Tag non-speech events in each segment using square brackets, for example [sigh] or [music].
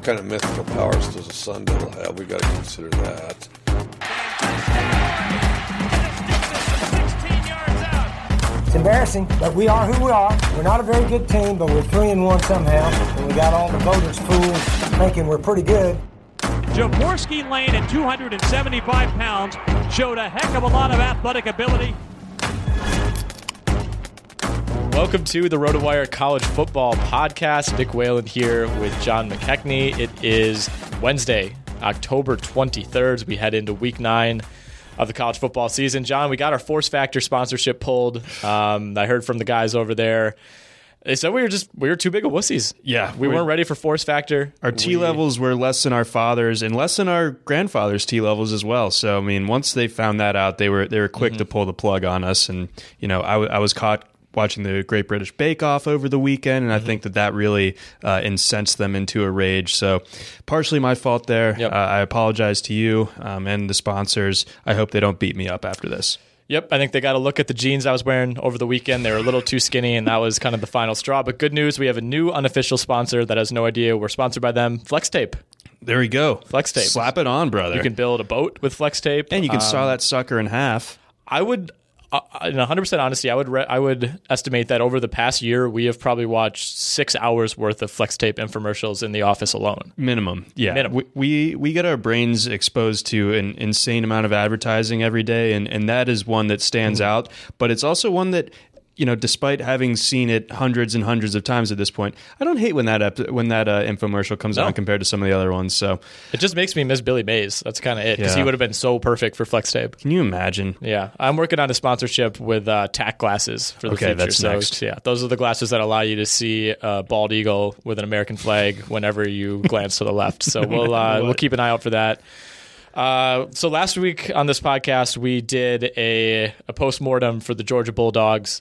What kind of mythical powers does a sun devil have? We got to consider that. It's embarrassing, but we are who we are. We're not a very good team, but we're three and one somehow. And we got all the voters fooled, thinking we're pretty good. Jaworski Lane at 275 pounds showed a heck of a lot of athletic ability. Welcome to the RotoWire College Football Podcast. Nick Whalen here with John McKechnie. It is Wednesday, October 23rd. We head into week nine of the college football season. John, we got our Force Factor sponsorship pulled. Um, I heard from the guys over there. They said we were just we were too big of wussies. Yeah, we we- weren't ready for Force Factor. Our T We- levels were less than our fathers and less than our grandfathers' T levels as well. So I mean, once they found that out, they were they were quick to pull the plug on us. And you know, I, w- I was caught watching the Great British Bake Off over the weekend, and I think that that really uh, incensed them into a rage. So partially my fault there. Yep. Uh, I apologize to you um, and the sponsors. I hope they don't beat me up after this. Yep, I think they got to look at the jeans I was wearing over the weekend. They were a little too skinny, and that was kind of the final straw. But good news, we have a new unofficial sponsor that has no idea we're sponsored by them. Flex Tape. There we go. Flex tape. Slap it on, brother. You can build a boat with Flex Tape, and you can Um, saw that sucker in half. I would, uh, in 100 percent honesty, I would re- I would estimate that over the past year we have probably watched six hours worth of Flex Tape infomercials in the office alone. Minimum, yeah. Minimum. We, we we get our brains exposed to an insane amount of advertising every day, and and that is one that stands Mm-hmm. out. But it's also one that you know, despite having seen it hundreds and hundreds of times at this point, I don't hate when that ep- when that uh, infomercial comes No. on compared to some of the other ones. So, It just makes me miss Billy Mays. That's kind of it because he would have been so perfect for Flex Tape. can you imagine? Yeah, I'm working on a sponsorship with uh, TAC glasses for the Okay, future. that's so next. yeah, those are the glasses that allow you to see a bald eagle with an American flag whenever you [laughs] glance to the left. So we'll uh, we'll keep an eye out for that. Uh, so last week on this podcast, we did a a post mortem for the Georgia Bulldogs.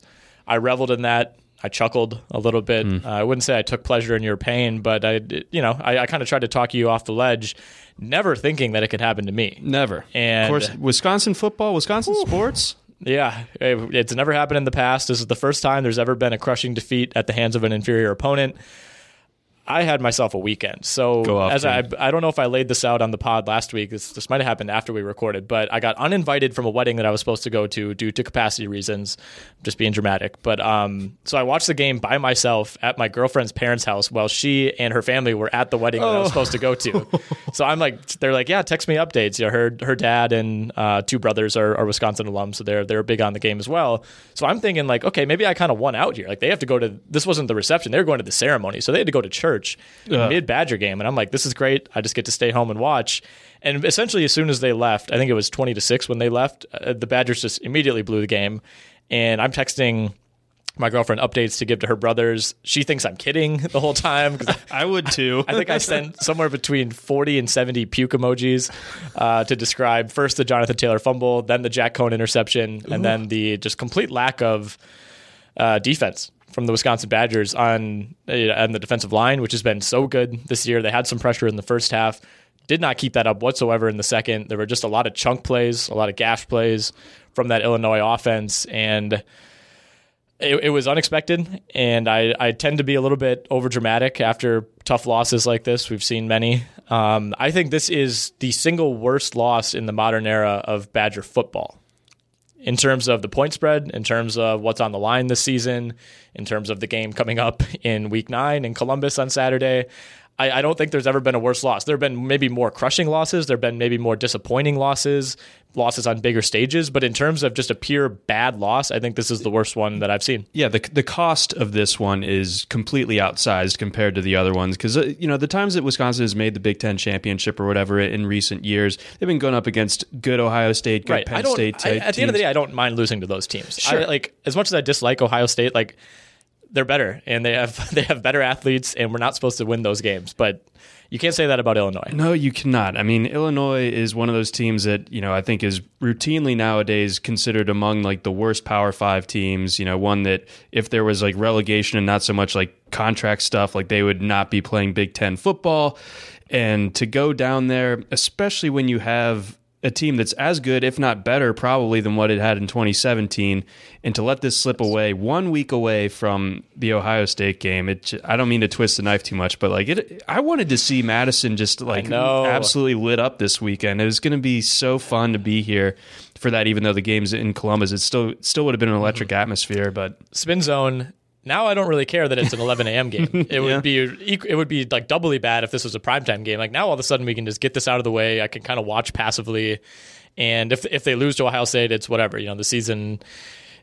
I reveled in that. I chuckled a little bit. Hmm. Uh, I wouldn't say I took pleasure in your pain, but I, you know, I, I kind of tried to talk you off the ledge, never thinking that it could happen to me. Never. And- of course, Wisconsin football, Wisconsin sports. Yeah, it's never happened in the past. This is the first time there's ever been a crushing defeat at the hands of an inferior opponent. I had myself a weekend. So as I, I don't know if I laid this out on the pod last week. This, this might have happened after we recorded, but I got uninvited from a wedding that I was supposed to go to due to capacity reasons. Just being dramatic. But um, so I watched the game by myself at my girlfriend's parents' house while she and her family were at the wedding that I was supposed to go to. [laughs] so I'm like, they're like, yeah, text me updates. You know, her her dad and uh, two brothers are, are Wisconsin alums, so they're they're big on the game as well. So I'm thinking like, okay, maybe I kind of won out here. Like they have to go to this wasn't the reception; they were going to the ceremony, so they had to go to church mid Badger game, and I'm like, this is great. I just get to stay home and watch. And essentially, as soon as they left, I think it was 20 to six when they left. Uh, the Badgers just immediately blew the game, and I'm texting my girlfriend updates to give to her brothers. She thinks I'm kidding [laughs] the whole time because [laughs] I would too. [laughs] I think I sent somewhere between 40 and 70 puke emojis uh, to describe first the Jonathan Taylor fumble, then the Jack Coan interception, and then the just complete lack of uh, defense from the Wisconsin Badgers on uh, on the defensive line, which has been so good this year. They had some pressure in the first half, did not keep that up whatsoever in the second. There were just a lot of chunk plays, a lot of gash plays from that Illinois offense, and it, it was unexpected, and I, I tend to be a little bit overdramatic after tough losses like this. We've seen many. Um, I think this is the single worst loss in the modern era of Badger football. In terms of the point spread, in terms of what's on the line this season, in terms of the game coming up in week nine in Columbus on Saturday, I, I don't think there's ever been a worse loss. There have been maybe more crushing losses, there have been maybe more disappointing losses, losses on bigger stages, but in terms of just a pure bad loss, I think this is the worst one that I've seen. Yeah, the the cost of this one is completely outsized compared to the other ones because uh, you know the times that Wisconsin has made the Big Ten championship or whatever in recent years, they've been going up against good Ohio State, good right. Penn State. I, at the end of the day, I don't mind losing to those teams. Sure. I, like as much as I dislike Ohio State, like they're better and they have [laughs] they have better athletes, and we're not supposed to win those games. But you can't say that about Illinois. No, you cannot. I mean, Illinois is one of those teams that, you know, I think is routinely nowadays considered among like the worst Power 5 teams, you know, one that if there was like relegation and not so much like contract stuff, like they would not be playing Big 10 football. And to go down there, especially when you have a team that's as good, if not better, probably than what it had in 2017, and to let this slip away one week away from the Ohio State game, it. I don't mean to twist the knife too much, but like it, I wanted to see Madison just like absolutely lit up this weekend. It was going to be so fun to be here for that. Even though the game's in Columbus, it still still would have been an electric mm-hmm. atmosphere. But Spin zone. Now I don't really care that it's an 11 a.m. game. [laughs] It would be it would be like doubly bad if this was a primetime game. Like now all of a sudden we can just get this out of the way. I can kind of watch passively, and if if they lose to Ohio State, it's whatever. You know the season.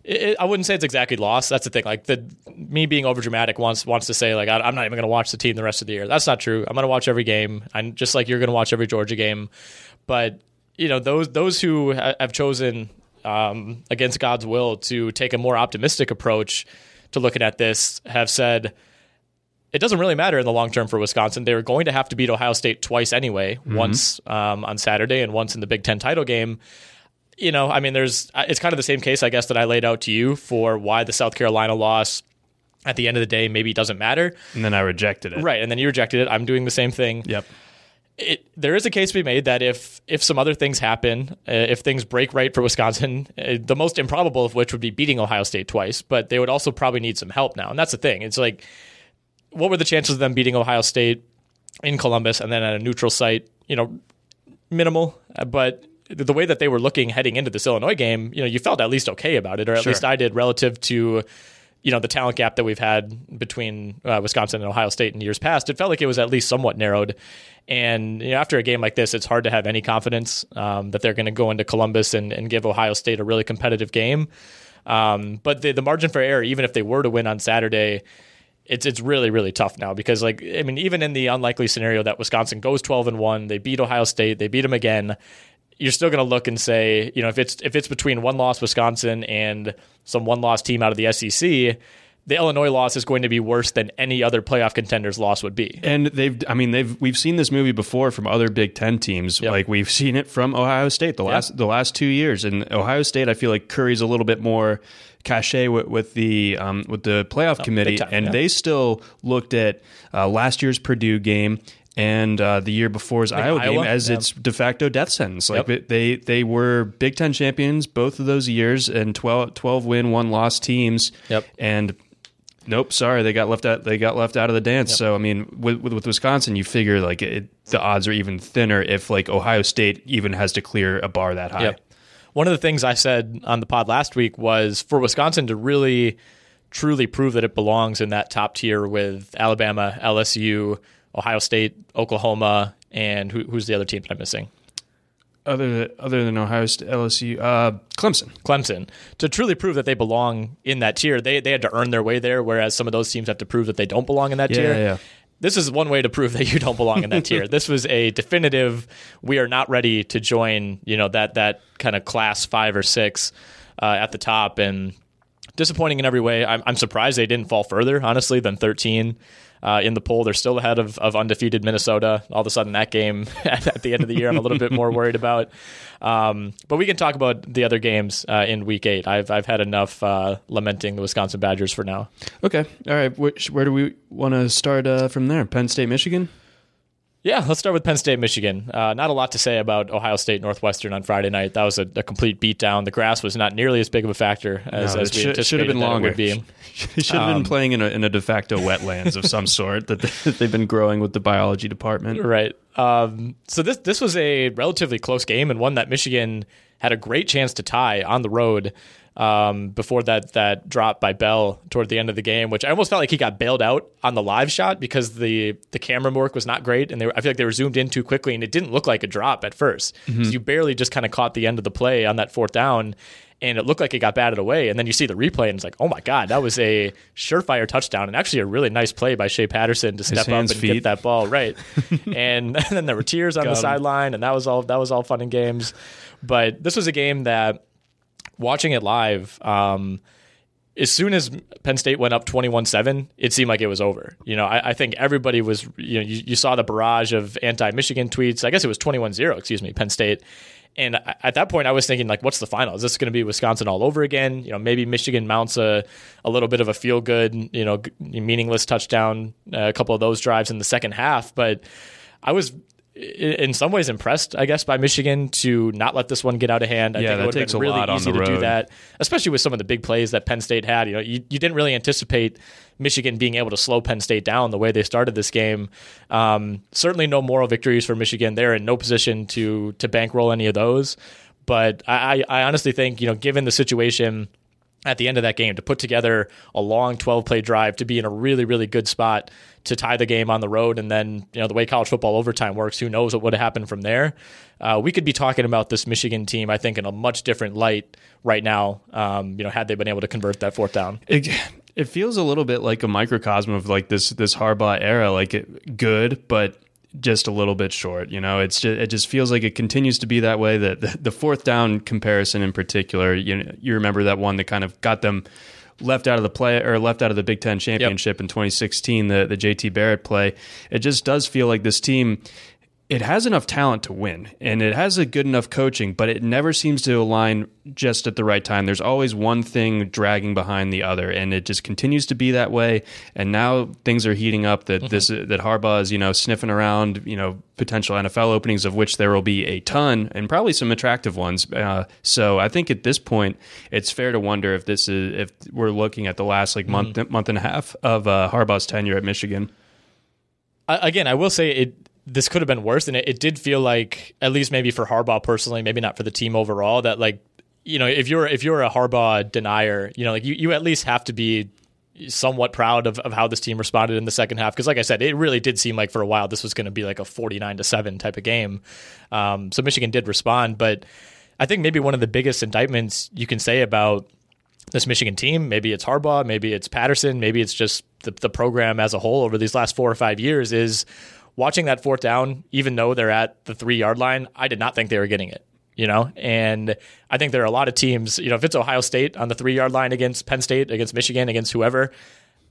It, I wouldn't say it's exactly lost. That's the thing. Like the me being overdramatic wants wants to say like I, I'm not even going to watch the team the rest of the year. That's not true. I'm going to watch every game. I'm just like you're going to watch every Georgia game. But you know those those who ha- have chosen um, against God's will to take a more optimistic approach to looking at this have said it doesn't really matter in the long term for Wisconsin. They were going to have to beat Ohio State twice anyway, once um, on Saturday and once in the Big Ten title game. You know, I mean, there's it's kind of the same case, I guess, that I laid out to you for why the South Carolina loss at the end of the day maybe doesn't matter. and then I rejected it. Right. And then you rejected it. I'm doing the same thing Yep. It, there is a case to be made that if if some other things happen, uh, if things break right for Wisconsin, uh, the most improbable of which would be beating Ohio State twice, but they would also probably need some help now. And that's the thing. It's like, what were the chances of them beating Ohio State in Columbus and then at a neutral site? You know, minimal. Uh, But the way that they were looking heading into this Illinois game, you know, you felt at least okay about it, or at Sure. least I did relative to you know the talent gap that we've had between uh, Wisconsin and Ohio State in years past. It felt like it was at least somewhat narrowed. And you know, after a game like this, it's hard to have any confidence um, that they're going to go into Columbus and, and give Ohio State a really competitive game. Um, but the, the margin for error, even if they were to win on Saturday, it's it's really really tough now because like I mean even in the unlikely scenario that Wisconsin goes 12 and 1 they beat Ohio State they beat them again you're still going to look and say you know if it's if it's between one loss Wisconsin and some one loss team out of the SEC the Illinois loss is going to be worse than any other playoff contender's loss would be And they've, I mean, they've, we've seen this movie before from other Big Ten teams. Yep. Like we've seen it from Ohio State the last, the last two years. And Ohio State, I feel like curries a little bit more cachet with, with the, um, with the playoff committee. time, and yeah. they still looked at uh, last year's Purdue game and uh, the year before's Iowa, Iowa, game as yeah. its de facto death sentence. Like Yep. they they were Big Ten champions both of those years and 12, 12 win, one loss teams. Yep. And nope, sorry, they got left out. They got left out of the dance. So I mean, with, with with Wisconsin, you figure like it, the odds are even thinner if like Ohio State even has to clear a bar that high. Yep. One of the things I said on the pod last week was for Wisconsin to really truly prove that it belongs in that top tier with Alabama, LSU, Ohio State, Oklahoma, and who, who's the other team that I'm missing? Other other than Ohio State, LSU, uh, Clemson. Clemson. To truly prove that they belong in that tier, they they had to earn their way there, whereas some of those teams have to prove that they don't belong in that Yeah, tier. yeah, yeah. This is one way to prove that you don't belong in that tier. [laughs] This was a definitive. We are not ready to join. You know that that kind of class five or six uh, at the top, and disappointing in every way. I'm, I'm surprised they didn't fall further, honestly, than 13 uh, in the poll. They're still ahead of, of undefeated Minnesota. All of a sudden, that game [laughs] at, the end of the year, I'm a little bit more worried about. Um, but we can talk about the other games uh, in Week Eight. I've I've had enough uh, lamenting the Wisconsin Badgers for now. Okay, all right. Which, where do we want to start uh, from there? Penn State, Michigan. Yeah, let's start with Penn State, Michigan. Uh, not a lot to say about Ohio State, Northwestern on Friday night. That was a, a complete beatdown. The grass was not nearly as big of a factor as, No, as it we should, should have been it longer. be. [laughs] They should have been playing in a, in a de facto wetlands of some sort that they've been growing with the biology department. Right. Um, so this this was a relatively close game and one that Michigan had a great chance to tie on the road um, before that that drop by Bell toward the end of the game, which I almost felt like he got bailed out on the live shot because the the camera work was not great and they were, I feel like they were zoomed in too quickly and it didn't look like a drop at 1st Mm-hmm. So you barely just kind of caught the end of the play on that fourth down. And it looked like it got batted away. And then you see the replay, and it's like, oh my God, that was a surefire touchdown. And actually, a really nice play by Shea Patterson to step up and feet. get that ball right. [laughs] and, [laughs] then there were tears on the him. sideline, and that was all that was all fun and games. But this was a game that watching it live, um, as soon as Penn State went up 21-7, it seemed like it was over. You know, I, I think everybody was, you know, you, you saw the barrage of anti-Michigan tweets. I guess it was 21-0, excuse me, Penn State. And at that point, I was thinking, like, what's the final? Is this going to be Wisconsin all over again? You know, maybe Michigan mounts a, a little bit of a feel good, you know, meaningless touchdown, uh, a couple of those drives in the second half. But I was in some ways impressed, I guess, by Michigan to not let this one get out of hand. I Yeah, think it would have been really easy to do that, especially with some of the big plays that Penn State had. You know, you, you didn't really anticipate Michigan being able to slow Penn State down the way they started this game. Um, certainly, no moral victories for Michigan. They're in no position to to bankroll any of those. But I, I I honestly think you know, given the situation at the end of that game to put together a long 12 play drive to be in a really really good spot to tie the game on the road. And then you know the way college football overtime works who knows what would have happened from there. Uh, we could be talking about this michigan team i think in a much different light right now um, you know had they been able to convert that fourth down. It, it feels a little bit like a microcosm of like this this Harbaugh era, like it, good, but just a little bit short. You know, it's just, it just feels like it continues to be that way. That the, the fourth down comparison in particular, you you remember that one that kind of got them left out of the play or left out of the Big Ten championship in 2016, the the JT Barrett play. It just does feel like this team. It has enough talent to win, and it has a good enough coaching, but it never seems to align just at the right time. There's always one thing dragging behind the other, and it just continues to be that way. And now things are heating up. That this that Harbaugh is you know sniffing around you know potential NFL openings, of which there will be a ton, and probably some attractive ones. Uh, so I think at this point, it's fair to wonder if this is if we're looking at the last like month month and a half of uh, Harbaugh's tenure at Michigan. I- again, I will say it. This could have been worse, and it, it did feel like, at least maybe for Harbaugh personally, maybe not for the team overall, that like, you know, if you're if you're a Harbaugh denier, you know, like you, you at least have to be somewhat proud of, of how this team responded in the second half. Because like I said, it really did seem like for a while this was going to be like a forty nine to seven type of game. Um, so Michigan did respond, but I think maybe one of the biggest indictments you can say about this Michigan team. Maybe it's Harbaugh, maybe it's Patterson, maybe it's just the, the program as a whole over these last four or five years is watching that fourth down, even though they're at the three yard line, I did not think they were getting it. You know, and I think there are a lot of teams, you know, if it's Ohio State on the three yard line against Penn State, against Michigan, against whoever,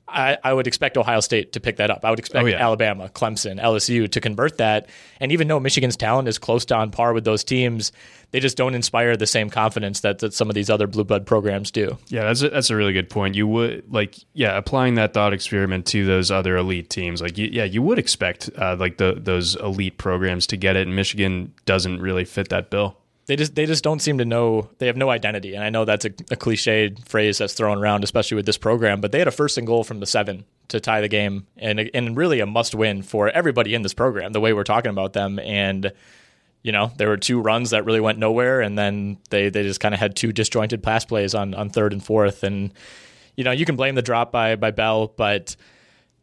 I, I would expect Ohio State to pick that up. I would expect Oh, yeah. Alabama, Clemson, LSU to convert that. And even though Michigan's talent is close to on par with those teams, they just don't inspire the same confidence that, that some of these other blue blood programs do. Yeah, that's a, that's a really good point. You would like, yeah, applying that thought experiment to those other elite teams. Like, you, yeah, you would expect uh, like the those elite programs to get it, and Michigan doesn't really fit that bill. They just they just don't seem to know they have no identity. And I know that's a, a cliched phrase that's thrown around, especially with this program. But they had a first and goal from the seven to tie the game, and and really a must win for everybody in this program. The way we're talking about them, and you know there were two runs that really went nowhere, and then they they just kind of had two disjointed pass plays on on third and fourth, and you know you can blame the drop by by Bell, but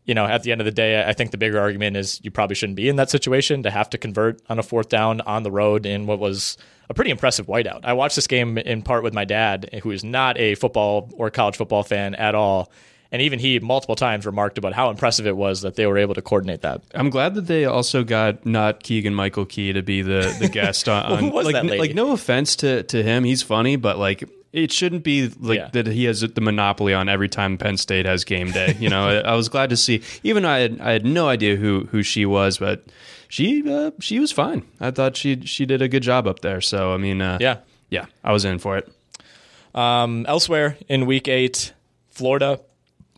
you know, at the end of the day, I think the bigger argument is you probably shouldn't be in that situation to have to convert on a fourth down on the road in what was a pretty impressive whiteout. I watched this game in part with my dad, who is not a football or college football fan at all. And even he multiple times remarked about how impressive it was that they were able to coordinate that. I'm glad that they also got not Keegan Michael Key to be the, the [laughs] guest on. Who was like, that lady? like no offense to to him, he's funny, but like it shouldn't be like Yeah. that he has the monopoly on every time Penn State has game day. You know, [laughs] I, I was glad to see. Even I had I had no idea who who she was, but she uh, she was fine. I thought she she did a good job up there. So I mean, uh, Yeah. yeah, I was in for it. Um, elsewhere in week eight, Florida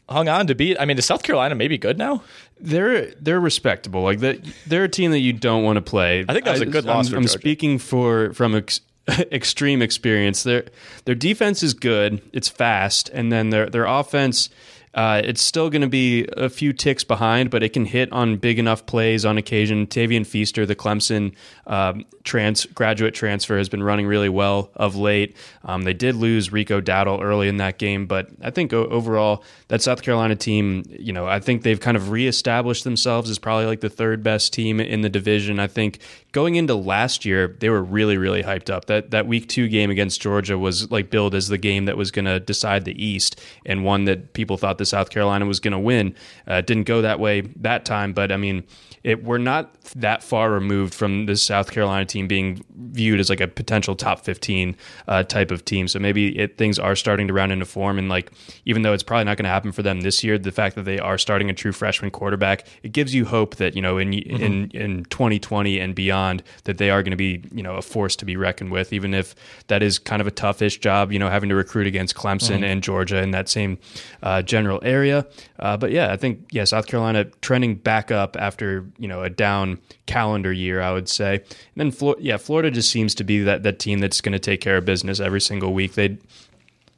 hung on to beat. I mean, is South Carolina maybe good now? They're they're respectable. Like that, they're a team that you don't want to play. I think that was a good I'm- loss for I'm speaking for from ex, [laughs] extreme experience. Their their defense is good. It's fast, and then their their offense. Uh, it's still going to be a few ticks behind, but it can hit on big enough plays on occasion. Tavien Feaster, the Clemson um, trans graduate transfer, has been running really well of late. Um, they did lose Rico Dowdle early in that game, but I think overall that South Carolina team, you know, I think they've kind of reestablished themselves as probably like the third best team in the division. I think going into last year, they were really, really hyped up. That that week two game against Georgia was like billed as the game that was going to decide the East and one that people thought the South Carolina was going to win. Uh, didn't go that way that time, but I mean, it, we're not that far removed from this South Carolina team being viewed as like a potential top 15 uh, type of team. So maybe it, things are starting to round into form. And like, even though it's probably not going to happen for them this year, the fact that they are starting a true freshman quarterback, it gives you hope that, you know, in, in, in 2020 and beyond, that they are going to be, you know, a force to be reckoned with, even if that is kind of a toughish job, you know, having to recruit against Clemson and Georgia in that same uh, general area. Uh, but yeah, I think, yeah, South Carolina trending back up after, you know, a down calendar year, I would say. And then, Flor- yeah, Florida just seems to be that, that team that's going to take care of business every single week. They,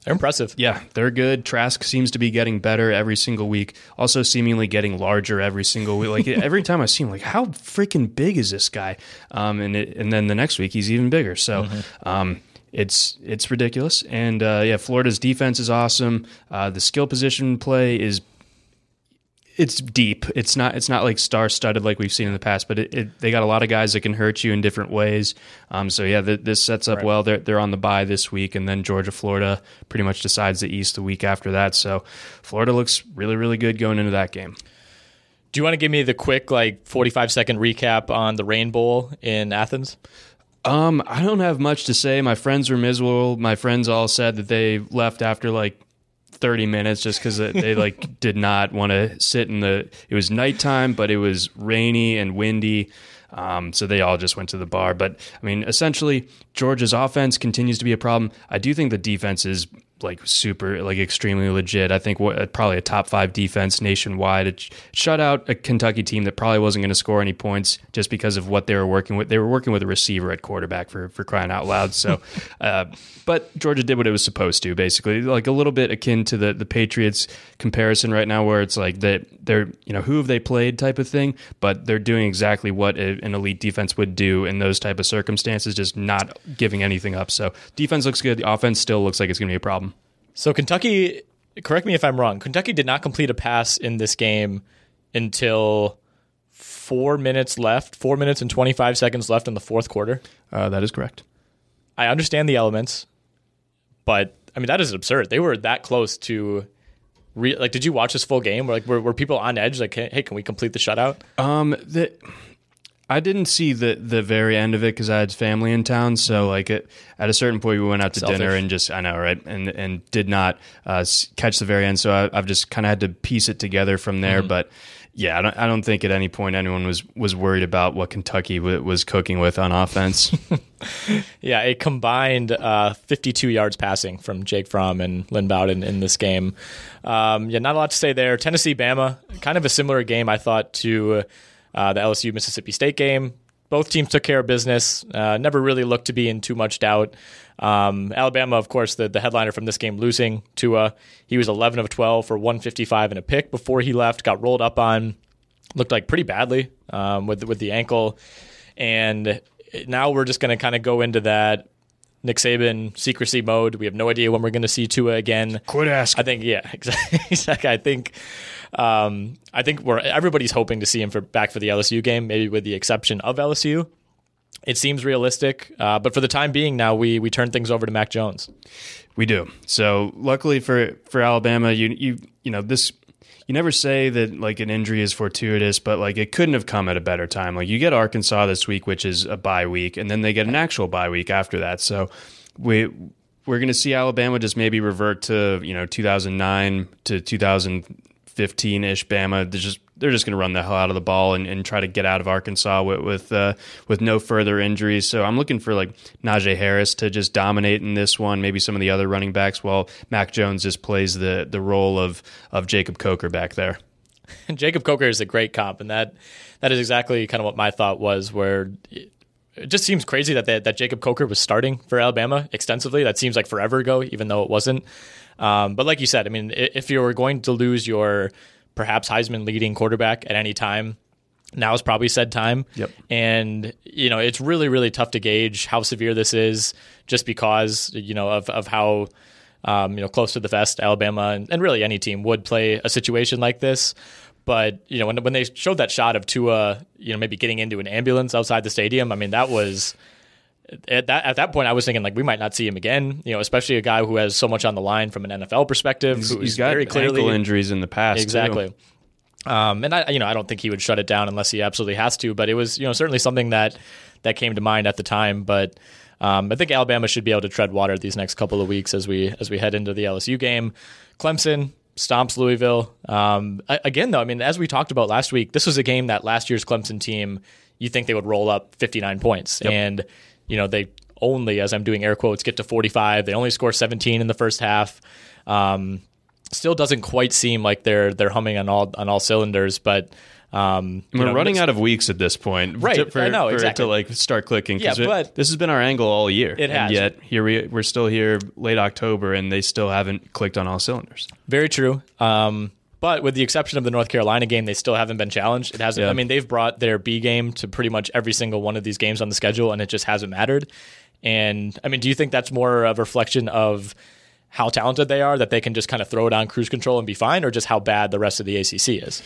They're impressive. yeah, they're good. Trask seems to be getting better every single week. Also, seemingly getting larger every single week. Like [laughs] every time I see him, like how freaking big is this guy? Um, and it, and then the next week he's even bigger. So, um, it's it's ridiculous. And uh, yeah, Florida's defense is awesome. Uh, the skill position play is it's deep. It's not it's not like star studded like we've seen in the past, but it, it, they got a lot of guys that can hurt you in different ways. Um, so yeah, th- this sets up well. They're they're on the bye this week, and then Georgia, Florida pretty much decides the East the week after that. So Florida looks really really good going into that game. Do you want to give me the quick, like, 45 second recap on the Rain Bowl in Athens? Um, I don't have much to say. My friends were miserable. My friends all said that they left after like 30 minutes just because they like [laughs] did not want to sit in the. It was nighttime, but it was rainy and windy. Um, so they all just went to the bar. But I mean, essentially, Georgia's offense continues to be a problem. I do think the defense is like super, like extremely legit. I think what, probably a top five defense nationwide. It shut out a Kentucky team that probably wasn't going to score any points just because of what they were working with. They were working with a receiver at quarterback for for crying out loud. So, [laughs] uh, but Georgia did what it was supposed to, basically, like a little bit akin to the the Patriots comparison right now, where it's like that they're you know who have they played type of thing, but they're doing exactly what a, an elite defense would do in those type of circumstances, just not giving anything up. So defense looks good. The offense still looks like it's going to be a problem. So Kentucky, correct me if I'm wrong. Kentucky did not complete a pass in this game until four minutes left, four minutes and 25 seconds left in the fourth quarter. Uh, that is correct. I understand the elements, but I mean that is absurd. They were that close to. Re- like, did you watch this full game? Were like, were, were people on edge? Like, hey, hey, can we complete the shutout? Um, the, I didn't see the the very end of it because I had family in town. So like it, at a certain point, we went out to Selfish. dinner and just I know right and and did not uh, catch the very end. So I, I've just kind of had to piece it together from there. But yeah, I don't I don't think at any point anyone was was worried about what Kentucky w- was cooking with on offense. [laughs] Yeah, a combined uh, 52 yards passing from Jake Fromm and Lynn Bowden in this game. Um, yeah, not a lot to say there. Tennessee, Bama, kind of a similar game, I thought, to uh, the LSU Mississippi State game. Both teams took care of business. Uh, never really looked to be in too much doubt. Um, Alabama, of course, the, the headliner from this game, losing Tua. He was 11 of 12 for 155 and a pick before he left. Got rolled up on, looked like pretty badly um, with with the ankle, and now we're just going to kind of go into that Nick Saban secrecy mode. We have no idea when we're going to see Tua again. Quit asking. I think, yeah, exactly. [laughs] exactly. I think, um, I think we're everybody's hoping to see him for back for the LSU game, maybe with the exception of LSU. It seems realistic, uh, but for the time being, now we we turn things over to Mac Jones. We do. So luckily for for Alabama, you you you know this. You never say that like an injury is fortuitous, but like it couldn't have come at a better time. Like you get Arkansas this week, which is a bye week, and then they get an actual bye week after that. So we we're going to see Alabama just maybe revert to you know 2009 to 2015 ish Bama. They're just they're just going to run the hell out of the ball and, and try to get out of Arkansas with with, uh, with no further injuries. So I'm looking for like Najee Harris to just dominate in this one. Maybe some of the other running backs, while Mac Jones just plays the the role of of Jacob Coker back there. [laughs] Jacob Coker is a great comp, and that that is exactly kind of what my thought was. Where it, it just seems crazy that they, that Jacob Coker was starting for Alabama extensively. That seems like forever ago, even though it wasn't. Um, but like you said, I mean, if you were going to lose your perhaps Heisman leading quarterback at any time, now is probably said time. Yep. And you know, it's really really tough to gauge how severe this is, just because you know of of how um, you know close to the vest Alabama and, and really any team would play a situation like this. But you know, when when they showed that shot of Tua, you know, maybe getting into an ambulance outside the stadium, I mean, that was at that at that point, I was thinking like we might not see him again. You know, especially a guy who has so much on the line from an NFL perspective. He's, he's got very clearly ankle injuries in the past. too. Exactly. Um, and I, you know, I don't think he would shut it down unless he absolutely has to. But it was, you know, certainly something that that came to mind at the time. But um, I think Alabama should be able to tread water these next couple of weeks as we as we head into the LSU game. Clemson stomps Louisville. Um, again, though, I mean, as we talked about last week, this was a game that last year's Clemson team, you think they would roll up 59 points, and you know they only, as I'm doing air quotes, get to 45. They only score 17 in the first half. Um, still doesn't quite seem like they're they're humming on all on all cylinders, but um, We're know, running out of weeks at this point, Right, to- For, I know, exactly. to like start clicking. Yeah, it- but- this has been our angle all year. It has. and yet here we we're still here late October, and they still haven't clicked on all cylinders. Very true. Um, but with the exception of the North Carolina game, they still haven't been challenged. It hasn't. Yeah. I mean, they've brought their B game to pretty much every single one of these games on the schedule, and it just hasn't mattered. And I mean, do you think that's more of a reflection of how talented they are that they can just kind of throw it on cruise control and be fine, or just how bad the rest of the ACC is?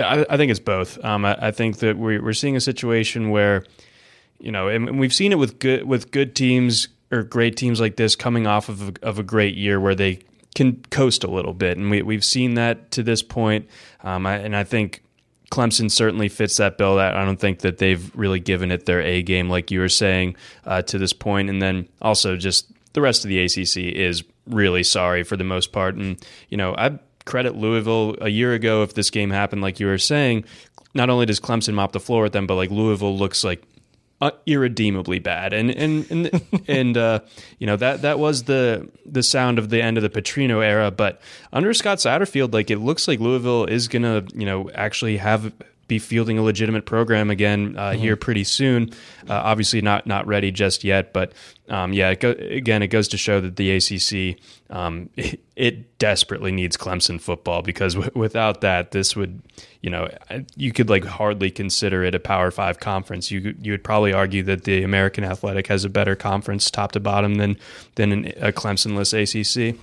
I, I think it's both. Um, I, I think that we're we're seeing a situation where, you know, and we've seen it with good with good teams or great teams like this coming off of a, of a great year where they can coast a little bit, and we we've seen that to this point. Um, I, and I think Clemson certainly fits that bill. That I don't think that they've really given it their A game, like you were saying, uh, to this point. And then also just the rest of the ACC is really sorry for the most part. And you know, I credit Louisville a year ago. If this game happened, like you were saying, not only does Clemson mop the floor with them, but like Louisville looks like irredeemably bad, and and and [laughs] and uh, you know that that was the the sound of the end of the Petrino era. But under Scott Satterfield, like it looks like Louisville is gonna you know actually have be fielding a legitimate program again uh, here pretty soon. Uh, obviously, not not ready just yet, but um, yeah, it go, again, it goes to show that the ACC um, it, [laughs] it desperately needs Clemson football because w- without that, this would you know you could like hardly consider it a Power Five conference. You you would probably argue that the American Athletic has a better conference top to bottom than than an, a Clemsonless ACC.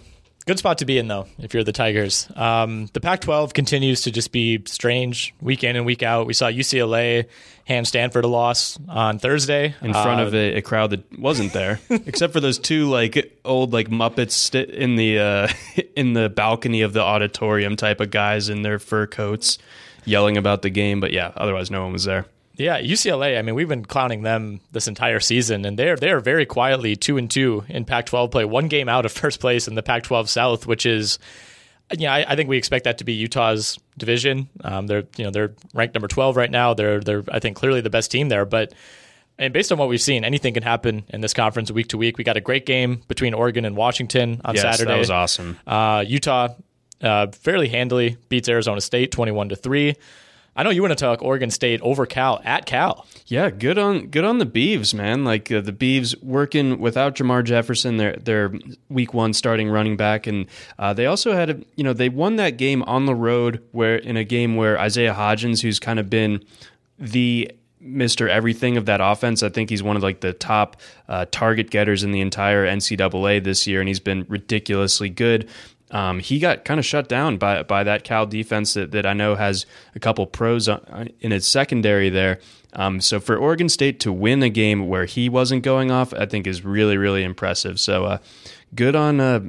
Good spot to be in, though, if you're the Tigers. Um, the Pac 12 continues to just be strange week in and week out. We saw UCLA hand Stanford a loss on Thursday. in front Uh, of a, a crowd that wasn't there, [laughs] except for those two like old like Muppets st- in the uh, [laughs] in the balcony of the auditorium type of guys in their fur coats yelling about the game. But yeah, otherwise no one was there. Yeah, UCLA. I mean, we've been clowning them this entire season, and they're they're very quietly two and two in Pac-12 play, one game out of [laughs] first place in the Pac-12 South, which is, yeah, I, I think we expect that to be Utah's division. Um, they're you know they're ranked number 12 right now. They're they're I think clearly the best team there, but. And based on what we've seen, anything can happen in this conference week to week. We got a great game between Oregon and Washington on Yes, Saturday. that was awesome. Uh, Utah uh, fairly handily beats Arizona State 21 to 3. I know you want to talk Oregon State over Cal at Cal. Yeah, good on good on the Beavs, man. Like uh, the Beavs working without Jermar Jefferson, their their week one starting running back, and uh, they also had a you know they won that game on the road where in a game where Isaiah Hodgins, who's kind of been the Mr. Everything of that offense. I think he's one of like the top uh, target getters in the entire NCAA this year, and he's been ridiculously good. Um, he got kind of shut down by by that Cal defense that, that I know has a couple pros in its secondary there. Um, so for Oregon State to win a game where he wasn't going off, I think is really really impressive. So uh, good on uh,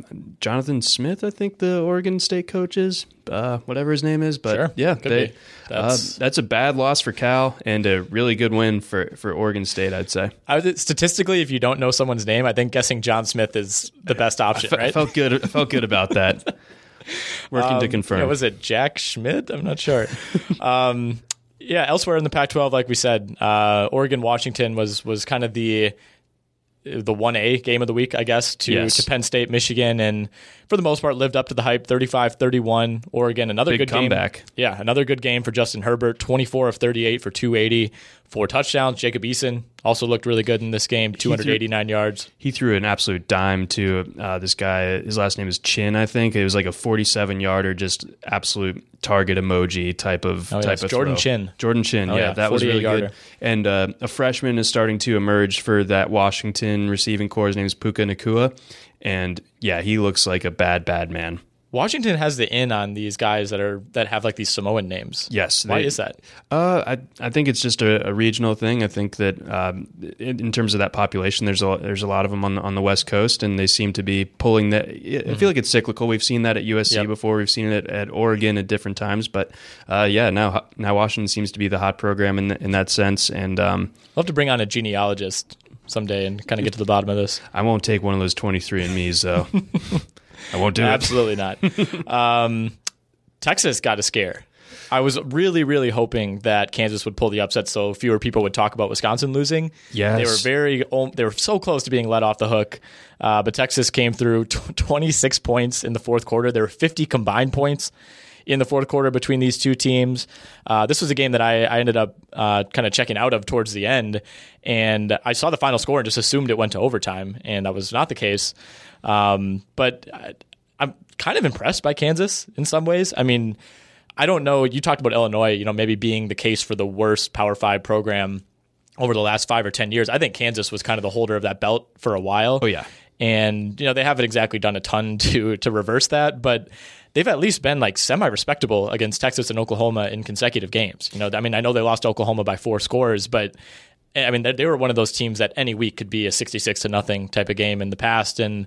Jonathan Smith, I think the Oregon State coach is, uh, whatever his name is. But Sure, yeah, they. That's- uh, that's a bad loss for Cal and a really good win for for Oregon State, I'd say. I would, statistically, if you don't know someone's name, I think guessing John Smith is the best option, I right? felt good. I felt good about that. [laughs] Working to Um, confirm. yeah, was it Jack Schmidt? I'm not sure. um, yeah, elsewhere in the Pac-12, like we said, uh, Oregon Washington was was kind of the the one A game of the week, I guess, to, Yes. to Penn State, Michigan, and for the most part lived up to the hype. 35-31, Oregon, another Big good comeback. game. Yeah, another good game for Justin Herbert, 24 of 38 for 280, four touchdowns. Jacob Eason also looked really good in this game, 289 yards. he threw an absolute dime to uh, this guy. His last name is Chin, I think. It was like a 47 yarder, just absolute target emoji type of Oh, yeah, type of Jordan throw. Chin. Jordan Chin, Oh, yeah, yeah, that was really 48 good. And uh, a freshman is starting to emerge for that Washington receiving core. His name is Puka Nacua, and yeah, he looks like a bad, bad man. Washington has the in on these guys that are that have like these Samoan names. Yes, Why they- is that? Uh, I I think it's just a, a regional thing. I think that um, in, in terms of that population, there's a there's a lot of them on the, on the West Coast, and they seem to be pulling that. I feel like it's cyclical. We've seen that at USC Yep. before. We've seen it at Oregon at different times, but uh, yeah, now now Washington seems to be the hot program in in that sense. And um, I'll have to bring on a genealogist someday and kind of get to the bottom of this. I won't take one of those 23 and me's though. I won't do it. Absolutely not. [laughs] um, Texas got a scare. I was really, really hoping that Kansas would pull the upset, so fewer people would talk about Wisconsin losing. Yes. they were very, they were so close to being let off the hook, uh, but Texas came through tw 26 points in the fourth quarter. There were 50 combined points in the fourth quarter between these two teams. Uh, this was a game that I, I ended up uh, kind of checking out of towards the end, and I saw the final score and just assumed it went to overtime, and that was not the case. Um, but I, I'm kind of impressed by Kansas in some ways. I mean, I don't know. You talked about Illinois, you know, maybe being the case for the worst Power Five program over the last five or ten years. I think Kansas was kind of the holder of that belt for a while. Oh, yeah. and you know they haven't exactly done a ton [laughs] to to reverse that, but they've at least been like semi respectable against Texas and Oklahoma in consecutive games. You know, I mean, I know they lost Oklahoma by four scores, but eh, I mean, they were one of those teams that any week could be a sixty-six to nothing type of game in the past, and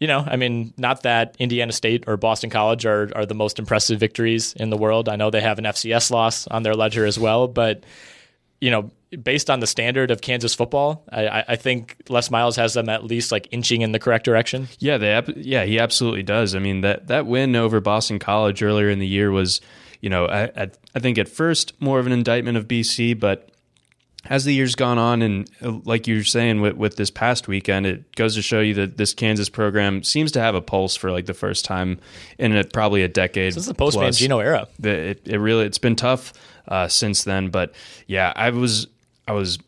you know, I mean, not that Indiana State or Boston College are are the most impressive victories in the world. I know they have an FCS loss on their ledger as well, but you know, based on the standard of Kansas football, I, I- think Les Miles has them at least like inching in the correct direction. Yeah, they yeah, he absolutely does. I mean that that win over Boston College earlier in the year was, you know, I I, I think at first more of an indictment of BC, but as the years gone on, and uh, like you were saying with, with this past weekend, it goes to show you that this Kansas program seems to have a pulse for like the first time in a, probably a decade. Since the post. Mangino era. It, it really it's been tough uh, since then, but yeah, I was I was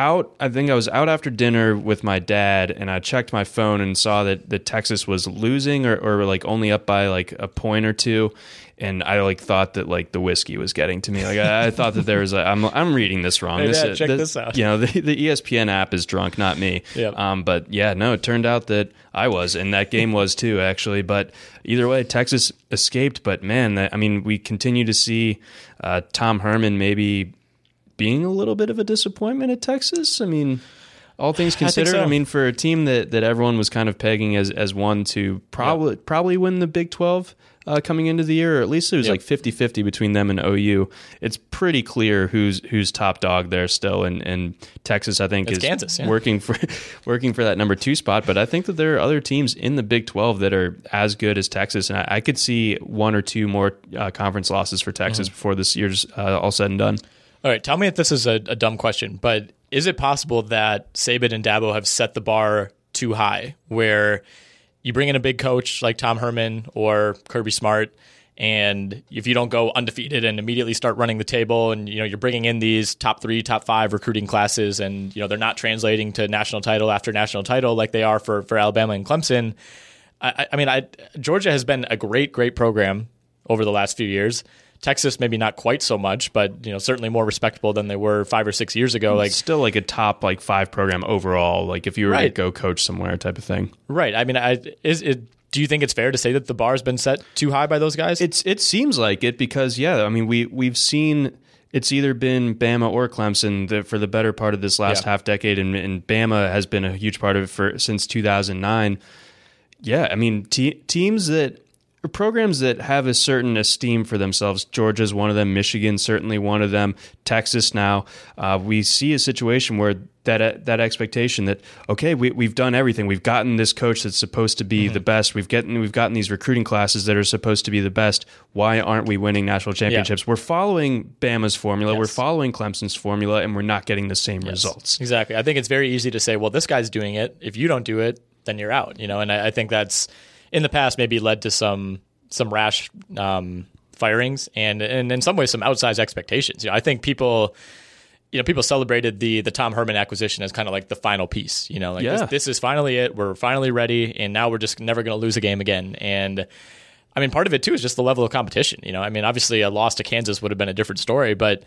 out. I think I was out after dinner with my dad, and I checked my phone and saw that, that Texas was losing or, or like only up by like a point or two. And I like thought that like the whiskey was getting to me. Like I, I thought that there was a. I'm I'm reading this wrong. Hey, this, Dad, check this out. You know the, the ESPN app is drunk, not me. Yep. Um, but yeah, no, it turned out that I was, and that game was too, actually. But either way, Texas escaped. But man, that, I mean, we continue to see uh, Tom Herman maybe being a little bit of a disappointment at Texas. I mean, all things considered, I, so. mean, for a team that, that everyone was kind of pegging as as one to probably probably win the Big Twelve uh, coming into the year, or at least it was Yep. like 50-50 between them and OU. It's pretty clear who's who's top dog there still, and, and Texas I think It's is Kansas, yeah. working for [laughs] working for that number two spot. But I think that there are other teams in the Big Twelve that are as good as Texas, and I, I could see one or two more uh, conference losses for Texas Mm-hmm. before this year's uh, all said and done. All right, tell me if this is a, a dumb question, but is it possible that Saban and Dabo have set the bar too high, where you bring in a big coach like Tom Herman or Kirby Smart, and if you don't go undefeated and immediately start running the table, and you know you're bringing in these top three, top five recruiting classes, and you know they're not translating to national title after national title like they are for for Alabama and Clemson. I, I mean, I, Georgia has been a great, great program over the last few years. Texas, maybe not quite so much, but you know, certainly more respectable than they were five or six years ago. Like, still like a top like five program overall. Like if you were to go coach somewhere, type of thing. right? I mean, I, is it? Do you think it's fair to say that the bar has been set too high by those guys? It's it seems like it because yeah, I mean we we've seen it's either been Bama or Clemson the, for the better part of this last Yeah. half decade, and, and Bama has been a huge part of it for since 2009. Yeah, I mean te- teams that programs that have a certain esteem for themselves. Georgia's one of them. Michigan certainly one of them. Texas now. Uh, we see a situation where that that expectation that okay, we, we've done everything. We've gotten this coach that's supposed to be the best. We've gotten we've gotten these recruiting classes that are supposed to be the best. Why aren't we winning national championships? We're following Bama's formula. We're following Clemson's formula, and we're not getting the same results. Exactly. I think it's very easy to say, well, this guy's doing it. If you don't do it, then you're out. You know, and I, I think that's in the past maybe led to some some rash um, firings and and in some ways some outsized expectations. You know, I think people. You know, people celebrated the the Tom Herman acquisition as kind of like the final piece. You know, like Yeah. this, this is finally it. We're finally ready, and now we're just never going to lose a game again. And I mean, part of it too is just the level of competition. You know, I mean, obviously a loss to Kansas would have been a different story, but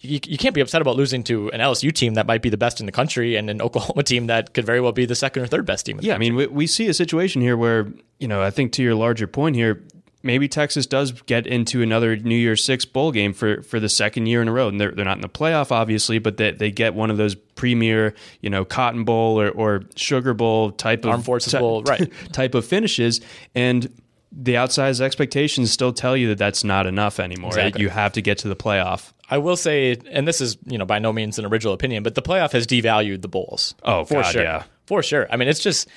you, you can't be upset about losing to an LSU team that might be the best in the country and an Oklahoma [laughs] team that could very well be the second or third best team. In the Yeah, I mean, we, we see a situation here where, you know, I think to your larger point here, maybe Texas does get into another New Year's Six bowl game for, for the second year in a row. And they're, they're not in the playoff, obviously, but they, they get one of those premier, you know, Cotton Bowl or, or Sugar Bowl type of Armed Forces ty- Bowl, right. [laughs] type of finishes. And the outsized expectations still tell you that that's not enough anymore. Exactly. You have to get to the playoff. I will say, and this is you know by no means an original opinion, but the playoff has devalued the bowls. Oh, for God, sure, yeah. for sure. I mean, it's just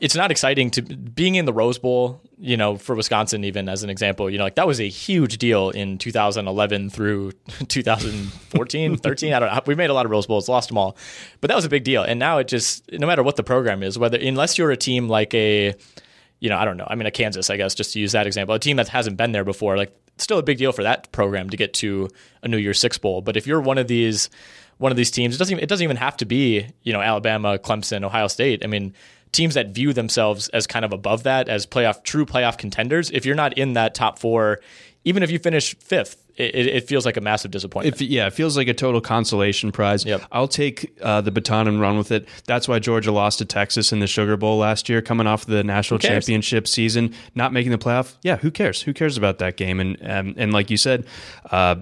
it's not exciting to being in the Rose Bowl. You know, for Wisconsin, even as an example, you know, like that was a huge deal in 2011 through [laughs] 2014, [laughs] 13. I don't know. We made a lot of Rose Bowls, lost them all, but that was a big deal. And now it just, no matter what the program is, whether unless you're a team like a you know, I don't know. I mean, a Kansas, I guess, just to use that example, a team that hasn't been there before, like, still a big deal for that program to get to a New Year's Six bowl. But if you're one of these, one of these teams, it doesn't even, it doesn't even have to be, you know, Alabama, Clemson, Ohio State. I mean, teams that view themselves as kind of above that, as playoff, true playoff contenders. If you're not in that top four, even if you finish fifth, it, it feels like a massive disappointment. If, yeah, it feels like a total consolation prize. Yep. I'll take uh, the baton and run with it. That's why Georgia lost to Texas in the Sugar Bowl last year, coming off the national championship season, not making the playoff. Yeah, who cares? Who cares about that game? And um, and like you said, uh,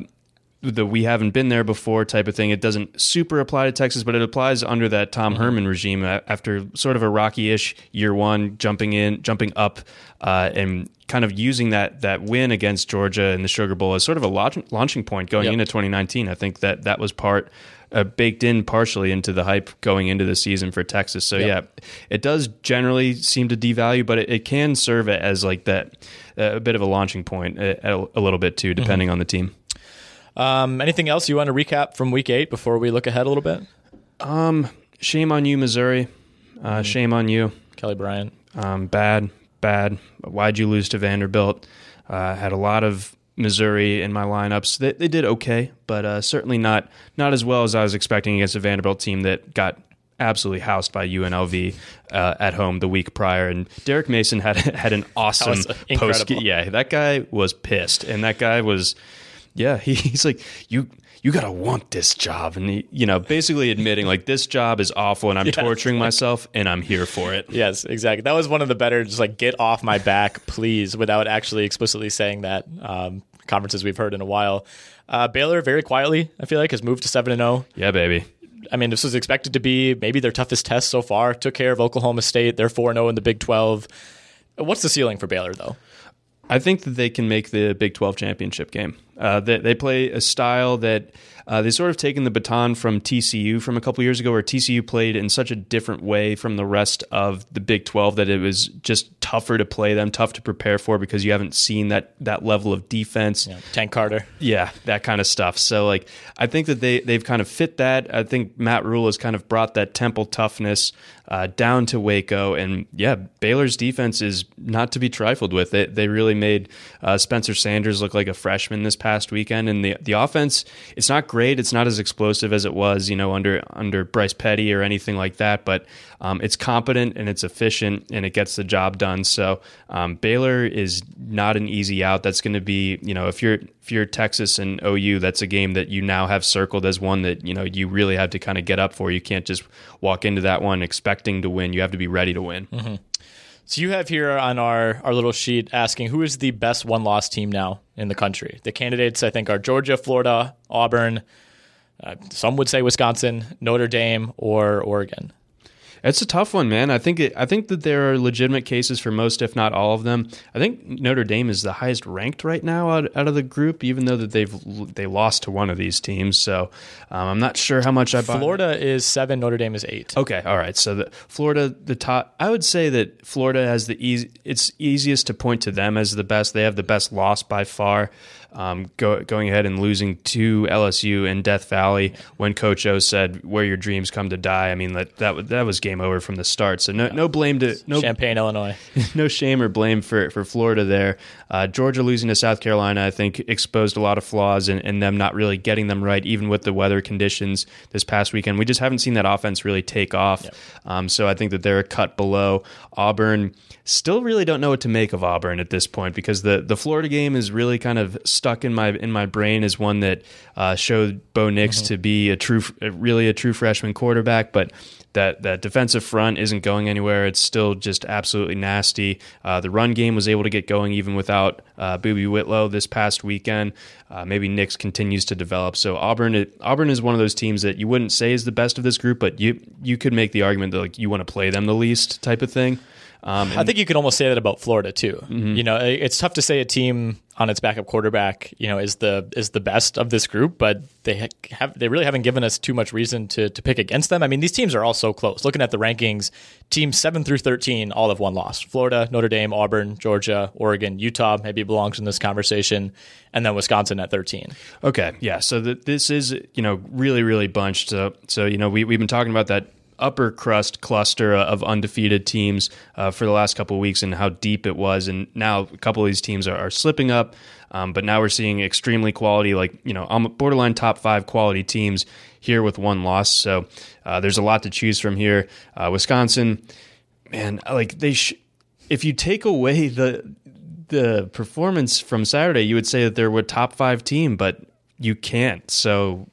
the we haven't been there before type of thing. It doesn't super apply to Texas, but it applies under that Tom Herman regime after sort of a rocky-ish year one, jumping in, jumping up, uh, and kind of using that that win against Georgia in the Sugar Bowl as sort of a launch, launching point going Yep. into 2019. I think that that was part. Uh, baked in partially into the hype going into the season for Texas. So Yep. yeah, it does generally seem to devalue, but it, it can serve it as like that uh, a bit of a launching point uh, a, a little bit too, depending on the team. Um, anything else you want to recap from week eight before we look ahead a little bit? Um, Shame on you, Missouri. Uh, Shame on you. Kelly Bryant. Um, bad, bad. Why'd you lose to Vanderbilt? Uh, had a lot of Missouri in my lineups. They, they did okay, but uh, certainly not not as well as I was expecting against a Vanderbilt team that got absolutely housed by UNLV uh, at home the week prior. And Derek Mason had [laughs] had an awesome post. incredible. Yeah, that guy was pissed, and that guy was, yeah, he, [laughs] he's like you. You gotta want this job, and he, you know, basically admitting like this job is awful, and I'm [laughs] Yes, torturing myself, and I'm here for it. Yes, exactly. That was one of the better, just like get off my back, [laughs] please, without actually explicitly saying that. Um, conferences we've heard in a while. Uh, Baylor, very quietly, I feel like, has moved to seven and zero. Yeah, baby. I mean, this was expected to be maybe their toughest test so far. Took care of Oklahoma State. They're four zero in the Big Twelve. What's the ceiling for Baylor though? I think that they can make the Big 12 championship game. Uh, they, they play a style that uh, they sort of taken the baton from TCU from a couple years ago, where TCU played in such a different way from the rest of the Big 12 that it was just tougher to play them, tough to prepare for because you haven't seen that that level of defense. Yeah, Tank Carter. Yeah, that kind of stuff. So like I think that they they've kind of fit that. I think Matt Rhule has kind of brought that Temple toughness uh, down to Waco, and yeah, Baylor's defense is not to be trifled with. They they really made uh, Spencer Sanders look like a freshman this past weekend, and the the offense it's not great. It's not as explosive as it was, you know, under under Bryce Petty or anything like that, but um, it's competent and it's efficient and it gets the job done. So um, Baylor is not an easy out. That's going to be, you know, if you're if you're Texas and OU, that's a game that you now have circled as one that you know you really have to kind of get up for. You can't just walk into that one expecting to win. You have to be ready to win. Mm-hmm. So you have here on our our little sheet asking who is the best one loss team now in the country. The candidates I think are Georgia, Florida, Auburn. Uh, some would say Wisconsin, Notre Dame, or Oregon. It's a tough one, man. I think it, I think that there are legitimate cases for most, if not all of them. I think Notre Dame is the highest ranked right now out, out of the group, even though that they've they lost to one of these teams. So um, I'm not sure how much I. Buy. Florida is seven. Notre Dame is eight. Okay, all right. So the, Florida, the top. I would say that Florida has the easy. It's easiest to point to them as the best. They have the best loss by far um, go, going ahead and losing to LSU in Death Valley when Coach O said, "Where your dreams come to die." I mean that that that was game over from the start. So no no blame to no Champaign, Illinois. [laughs] no shame or blame for for Florida there. Uh, Georgia losing to South Carolina, I think, exposed a lot of flaws in, in them not really getting them right, even with the weather conditions this past weekend. We just haven't seen that offense really take off. Yep. Um, so I think that they're a cut below Auburn. Still, really don't know what to make of Auburn at this point because the the Florida game is really kind of stuck in my in my brain as one that uh, showed Bo Nix mm-hmm. to be a true, really a true freshman quarterback, but that that defensive front isn't going anywhere. It's still just absolutely nasty. Uh, the run game was able to get going even without uh, Boobee Whitlow this past weekend. Uh, maybe Nix continues to develop. So Auburn, it, Auburn is one of those teams that you wouldn't say is the best of this group, but you you could make the argument that like you want to play them the least type of thing. Um, I think you could almost say that about Florida too. Mm-hmm. You know, it's tough to say a team on its backup quarterback, you know, is the is the best of this group, but they have they really haven't given us too much reason to to pick against them. I mean, these teams are all so close. Looking at the rankings, teams seven through thirteen all have one loss: Florida, Notre Dame, Auburn, Georgia, Oregon, Utah maybe belongs in this conversation, and then Wisconsin at thirteen. Okay, yeah. So the, this is you know really really bunched. So so you know we we've been talking about that upper crust cluster of undefeated teams uh, for the last couple of weeks and how deep it was. And now a couple of these teams are, are slipping up, um, but now we're seeing extremely quality, like, you know, borderline top five quality teams here with one loss. So uh, there's a lot to choose from here. Uh, Wisconsin, man, like they, sh- if you take away the, the performance from Saturday, you would say that they're a top five team, but you can't. So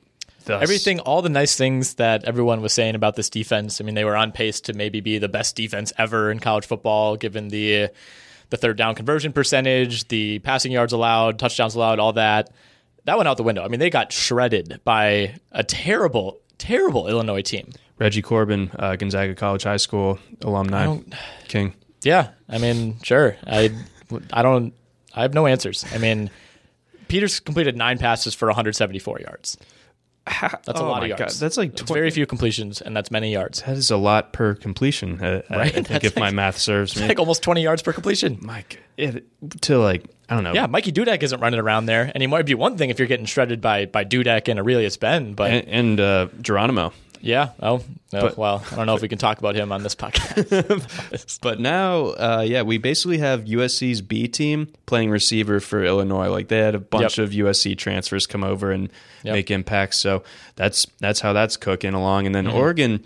Thus. Everything, all the nice things that everyone was saying about this defense. I mean, they were on pace to maybe be the best defense ever in college football, given the the third down conversion percentage, the passing yards allowed, touchdowns allowed, all that. That went out the window. I mean, they got shredded by a terrible, terrible Illinois team. Reggie Corbin, uh, Gonzaga College High School alumni, King. Yeah, I mean, sure. I, I don't. I have no answers. I mean, Peters completed nine passes for 174 yards. [laughs] That's a oh lot of yards. God. That's like tw- very few completions, and that's many yards. That is a lot per completion. Uh, [laughs] right? I think that's if like, my math serves me, like almost twenty yards per completion. Mike, it, to like I don't know. Yeah, Mikey Dudek isn't running around there anymore. It'd be one thing if you're getting shredded by by Dudek and Aurelius Ben, but and, and uh, Geronimo. Yeah. Oh, no. But, well, I don't know if we can talk about him on this podcast. [laughs] but now, uh, yeah, we basically have USC's B team playing receiver for Illinois. Like they had a bunch yep. of USC transfers come over and yep. make impacts. So that's that's how that's cooking along. And then mm-hmm. Oregon.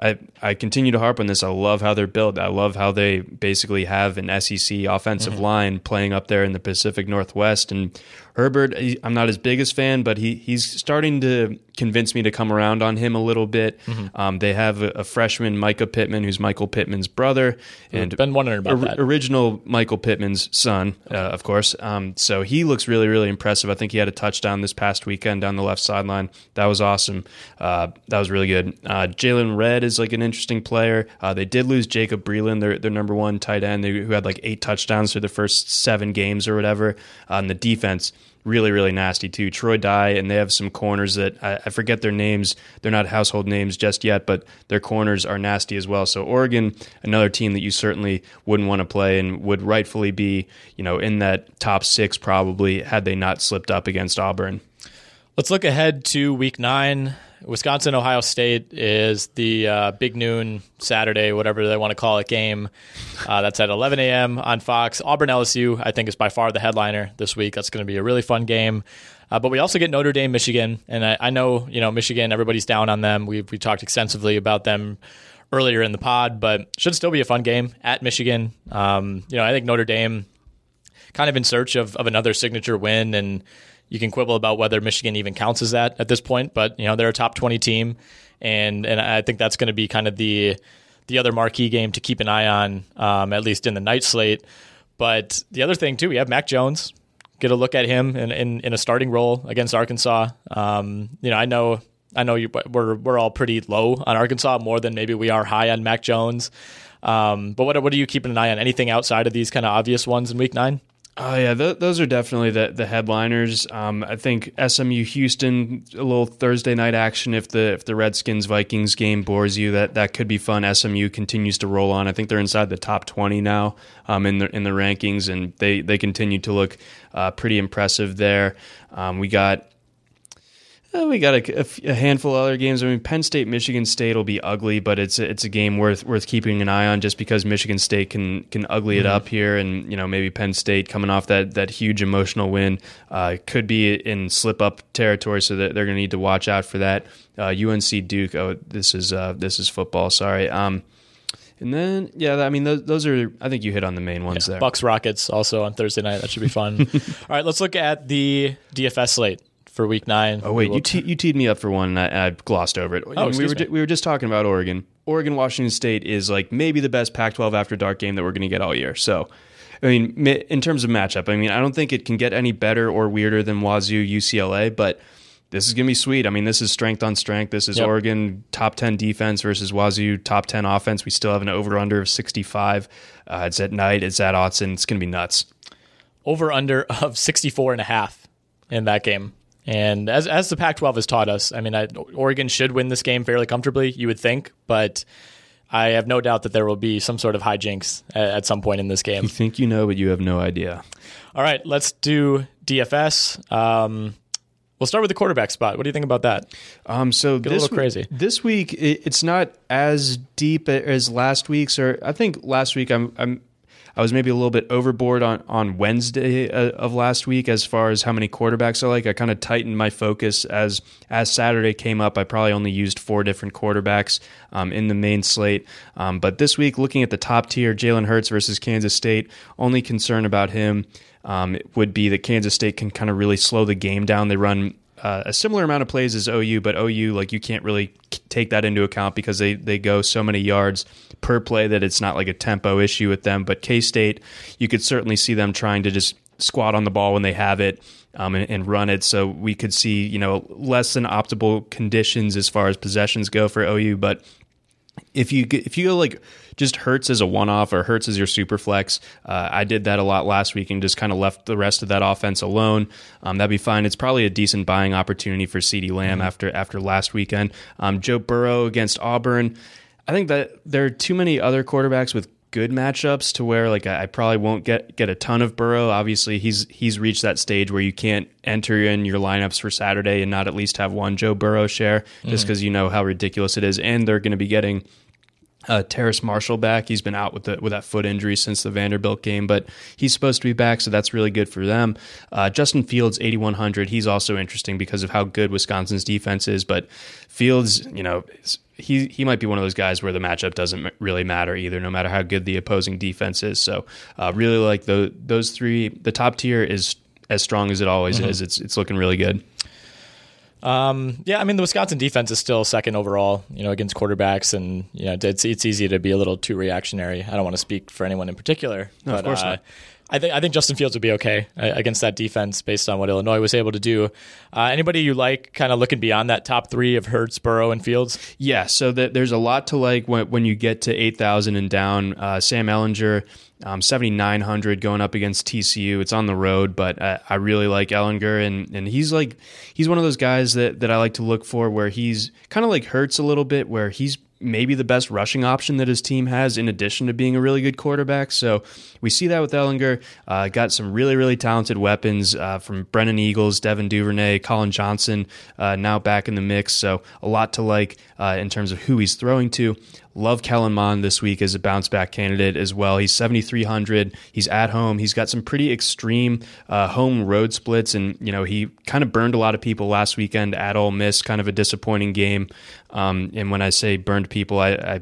I, I continue to harp on this. I love how they're built. I love how they basically have an SEC offensive mm-hmm. line playing up there in the Pacific Northwest. And Herbert, I'm not his biggest fan, but he he's starting to convince me to come around on him a little bit. Mm-hmm. Um, they have a, a, freshman, Mycah Pittman, who's Michael Pittman's brother, and been wondering about or, that. Original Michael Pittman's son, uh, of course. Um, so he looks really, really impressive. I think he had a touchdown this past weekend down the left sideline. That was awesome. Uh, that was really good. Uh, Jaylon Redd is like an interesting player. Uh, they did lose Jacob Breeland, their their number one tight end, who had like eight touchdowns through the first seven games or whatever. On the defense really, really nasty too. Troy Dye, and they have some corners that I, I, forget their names. They're not household names just yet, but their corners are nasty as well. So Oregon, another team that you certainly wouldn't want to play and would rightfully be, you know, in that top six probably had they not slipped up against Auburn. Let's look ahead to week nine. Wisconsin Ohio State is the uh, big noon Saturday, whatever they want to call it, game. Uh, that's at 11 a.m. on Fox. Auburn LSU, I think, is by far the headliner this week. That's going to be a really fun game. Uh, but we also get Notre Dame, Michigan, and I, I, know you know Michigan. Everybody's down on them. We we talked extensively about them earlier in the pod, but should still be a fun game at Michigan. Um, you know, I think Notre Dame kind of in search of, of another signature win and you can quibble about whether Michigan even counts as that at this point, but you know they're a top twenty team, and and I think that's going to be kind of the the other marquee game to keep an eye on, um, at least in the night slate. But the other thing too, we have Mac Jones. Get a look at him in, in, in a starting role against Arkansas. Um, you know, I know I know you, we're we're all pretty low on Arkansas, more than maybe we are high on Mac Jones. Um, but what what are you keeping an eye on? Anything outside of these kind of obvious ones in Week Nine? Oh yeah, th- those are definitely the the headliners. Um, I think SMU Houston a little Thursday night action. If the if the Redskins Vikings game bores you, that that could be fun. SMU continues to roll on. I think they're inside the top twenty now um, in the in the rankings, and they they continue to look uh, pretty impressive there. Um, we got uh, we got a, a, handful of other games. I mean, Penn State, Michigan State will be ugly, but it's a, it's a game worth worth keeping an eye on just because Michigan State can can ugly mm-hmm. it up here, and you know maybe Penn State coming off that that huge emotional win uh, could be in slip up territory, so that they're going to need to watch out for that. Uh, UNC Duke. Oh, this is uh, this is football. Sorry. Um, and then, yeah, I mean, those, those, are, I think you hit on the main ones yeah, there. Bucks Rockets also on Thursday night. That should be fun. [laughs] All right, let's look at the DFS slate for Week Nine. Oh wait, you te- you teed me up for one, and I, I glossed over it. Oh, we were we were just talking about Oregon. Oregon Washington State is like maybe the best Pac-12 after dark game that we're going to get all year. So. I mean, in terms of matchup, I mean, I don't think it can get any better or weirder than Wazoo UCLA, but this is going to be sweet. I mean, this is strength on strength. This is yep. Oregon top 10 defense versus Wazoo top 10 offense. We still have an over under of 65. Uh, it's at night, it's at Autzen. It's going to be nuts. Over under of 64 and a half in that game. And as as the Pac-12 has taught us, I mean, I, Oregon should win this game fairly comfortably, you would think, but I have no doubt that there will be some sort of hijinks at, at some point in this game. You think you know, but you have no idea. All right, let's do DFS. Um, We'll start with the quarterback spot. What do you think about that? Um, so Get this, a little crazy. This week, it's not as deep as last week's. Or I think last week I'm I'm I was maybe a little bit overboard on on Wednesday uh, of last week as far as how many quarterbacks I like. I kind of tightened my focus as as Saturday came up. I probably only used four different quarterbacks um, in the main slate. Um, but this week, looking at the top tier, Jalen Hurts versus Kansas State. Only concern about him um, would be that Kansas State can kind of really slow the game down. They run uh, a similar amount of plays as OU, but OU like you can't really take that into account because they they go so many yards per play that it's not like a tempo issue with them. But K State, you could certainly see them trying to just squat on the ball when they have it um, and, and, run it. So we could see you know less than optimal conditions as far as possessions go for OU, but if you if you go like just Hurts as a one off or Hurts as your super flex, uh, I did that a lot last week and just kind of left the rest of that offense alone. Um, that'd be fine. It's probably a decent buying opportunity for CeeDee Lamb mm-hmm. after after last weekend. Um, Joe Burrow against Auburn. I think that there are too many other quarterbacks with good matchups to where like I probably won't get get a ton of Burrow. Obviously, he's he's reached that stage where you can't enter in your lineups for Saturday and not at least have one Joe Burrow share just because mm-hmm. you know how ridiculous it is, and they're going to be getting. Uh, Terrace Marshall back. He's been out with the, with that foot injury since the Vanderbilt game, but he's supposed to be back, so that's really good for them. Uh, Justin Fields, 8100. He's also interesting because of how good Wisconsin's defense is. But Fields, you know, he he might be one of those guys where the matchup doesn't really matter either, no matter how good the opposing defense is. So, uh, really like the, those three. The top tier is as strong as it always is. It's it's looking really good. Um, yeah, I mean the Wisconsin defense is still second overall, you know, against quarterbacks, and you know it's it's easy to be a little too reactionary. I don't want to speak for anyone in particular, No, of course uh, not. I think I think Justin Fields would be okay uh, against that defense based on what Illinois was able to do. Uh, anybody you like, kind of looking beyond that top three of Hurts, Burrow, and Fields? Yeah, so that there's a lot to like when, when you get to 8,000 and down. Uh, Sam Ehlinger, um, 7,900 going up against TCU. It's on the road, but uh, I really like Ehlinger, and, and he's like he's one of those guys that, that I like to look for where he's kind of like hurts a little bit, where he's maybe the best rushing option that his team has in addition to being a really good quarterback. So we see that with Ehlinger. Uh, got some really, really talented weapons uh, from Brennan Eagles, Devin Duvernay, Collin Johnson, uh, now back in the mix. So a lot to like uh, in terms of who he's throwing to. Love Kellen Mond this week as a bounce back candidate as well. He's 7,300. He's at home. He's got some pretty extreme uh, home road splits, and you know he kind of burned a lot of people last weekend at Ole Miss. Kind of a disappointing game. Um, and when I say burned people, I, I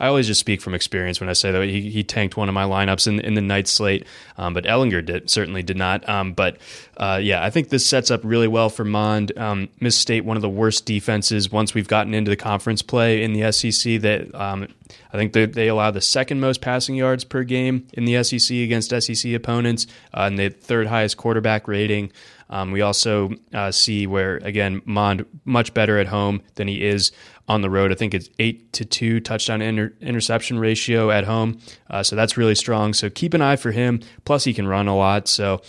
I always just speak from experience when I say that he, he tanked one of my lineups in, in the night slate, um, but Ehlinger did certainly did not. Um, but uh, yeah, I think this sets up really well for Mond. Um, Miss State, one of the worst defenses once we've gotten into the conference play in the SEC. That um, I think they, they allow the second most passing yards per game in the SEC against SEC opponents, uh, and the third highest quarterback rating. Um, we also uh, see where again Mond much better at home than he is on the road. I think it's eight to two touchdown inter- interception ratio at home, uh, so that's really strong. So keep an eye for him. Plus, he can run a lot, so.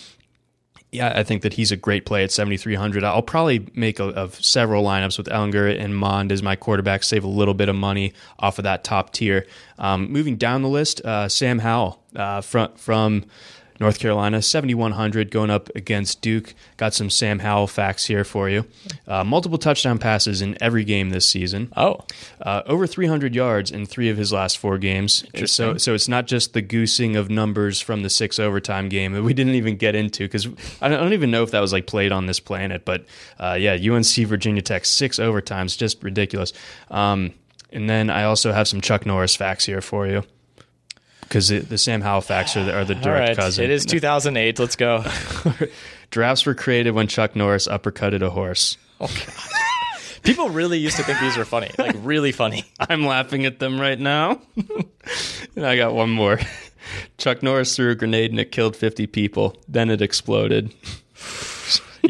Yeah, I think that he's a great play at 7,300. I'll probably make of several lineups with Ehlinger and Mond as my quarterback, save a little bit of money off of that top tier. Um, moving down the list, uh, Sam Howell uh, from, from North Carolina, 7,100 going up against Duke. Got some Sam Howell facts here for you. Uh, multiple touchdown passes in every game this season. Oh, Uh, over 300 yards in three of his last four games. So, so it's not just the goosing of numbers from the six overtime game that we didn't even get into because I don't even know if that was like played on this planet. But uh, yeah, UNC Virginia Tech six overtimes, just ridiculous. Um, and then I also have some Chuck Norris facts here for you because the, Sam facts are the, are the direct right. cousin. It is 2008. Let's go. [laughs] Drafts were created when Chuck Norris uppercutted a horse. Oh, [laughs] people really used to think these were funny, like really funny. [laughs] I'm laughing at them right now. and I got one more. Chuck Norris threw a grenade and it killed 50 people. Then it exploded.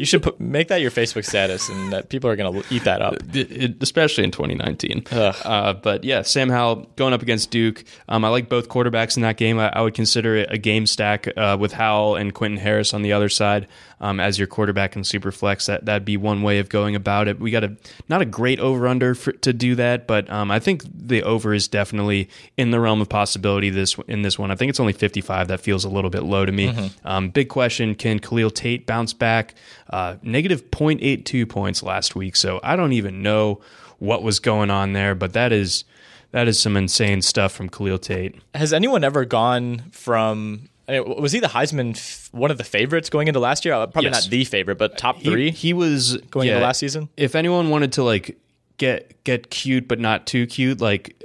You should put, make that your Facebook status, and that people are going to eat that up. It- especially in 2019. Uh, but yeah, Sam Howell going up against Duke. Um, I like both quarterbacks in that game. I, I would consider it a game stack uh, with Howell and Quentin Harris on the other side um, as your quarterback in Superflex. That that'd be one way of going about it. We got a not a great over under to do that, but um, I think the over is definitely in the realm of possibility. This in this one, I think it's only 55. That feels a little bit low to me. Um, big question: Can Khalil Tate bounce back? Uh, negative 0.82 points last week, so I don't even know what was going on there, but that is that is some insane stuff from Khalil Tate. Has anyone ever gone from? Was he the Heisman, f- one of the favorites going into last year? Uh, Probably Yes. not the favorite, but top three. He, was Going into last season? If anyone wanted to like get get cute but not too cute, like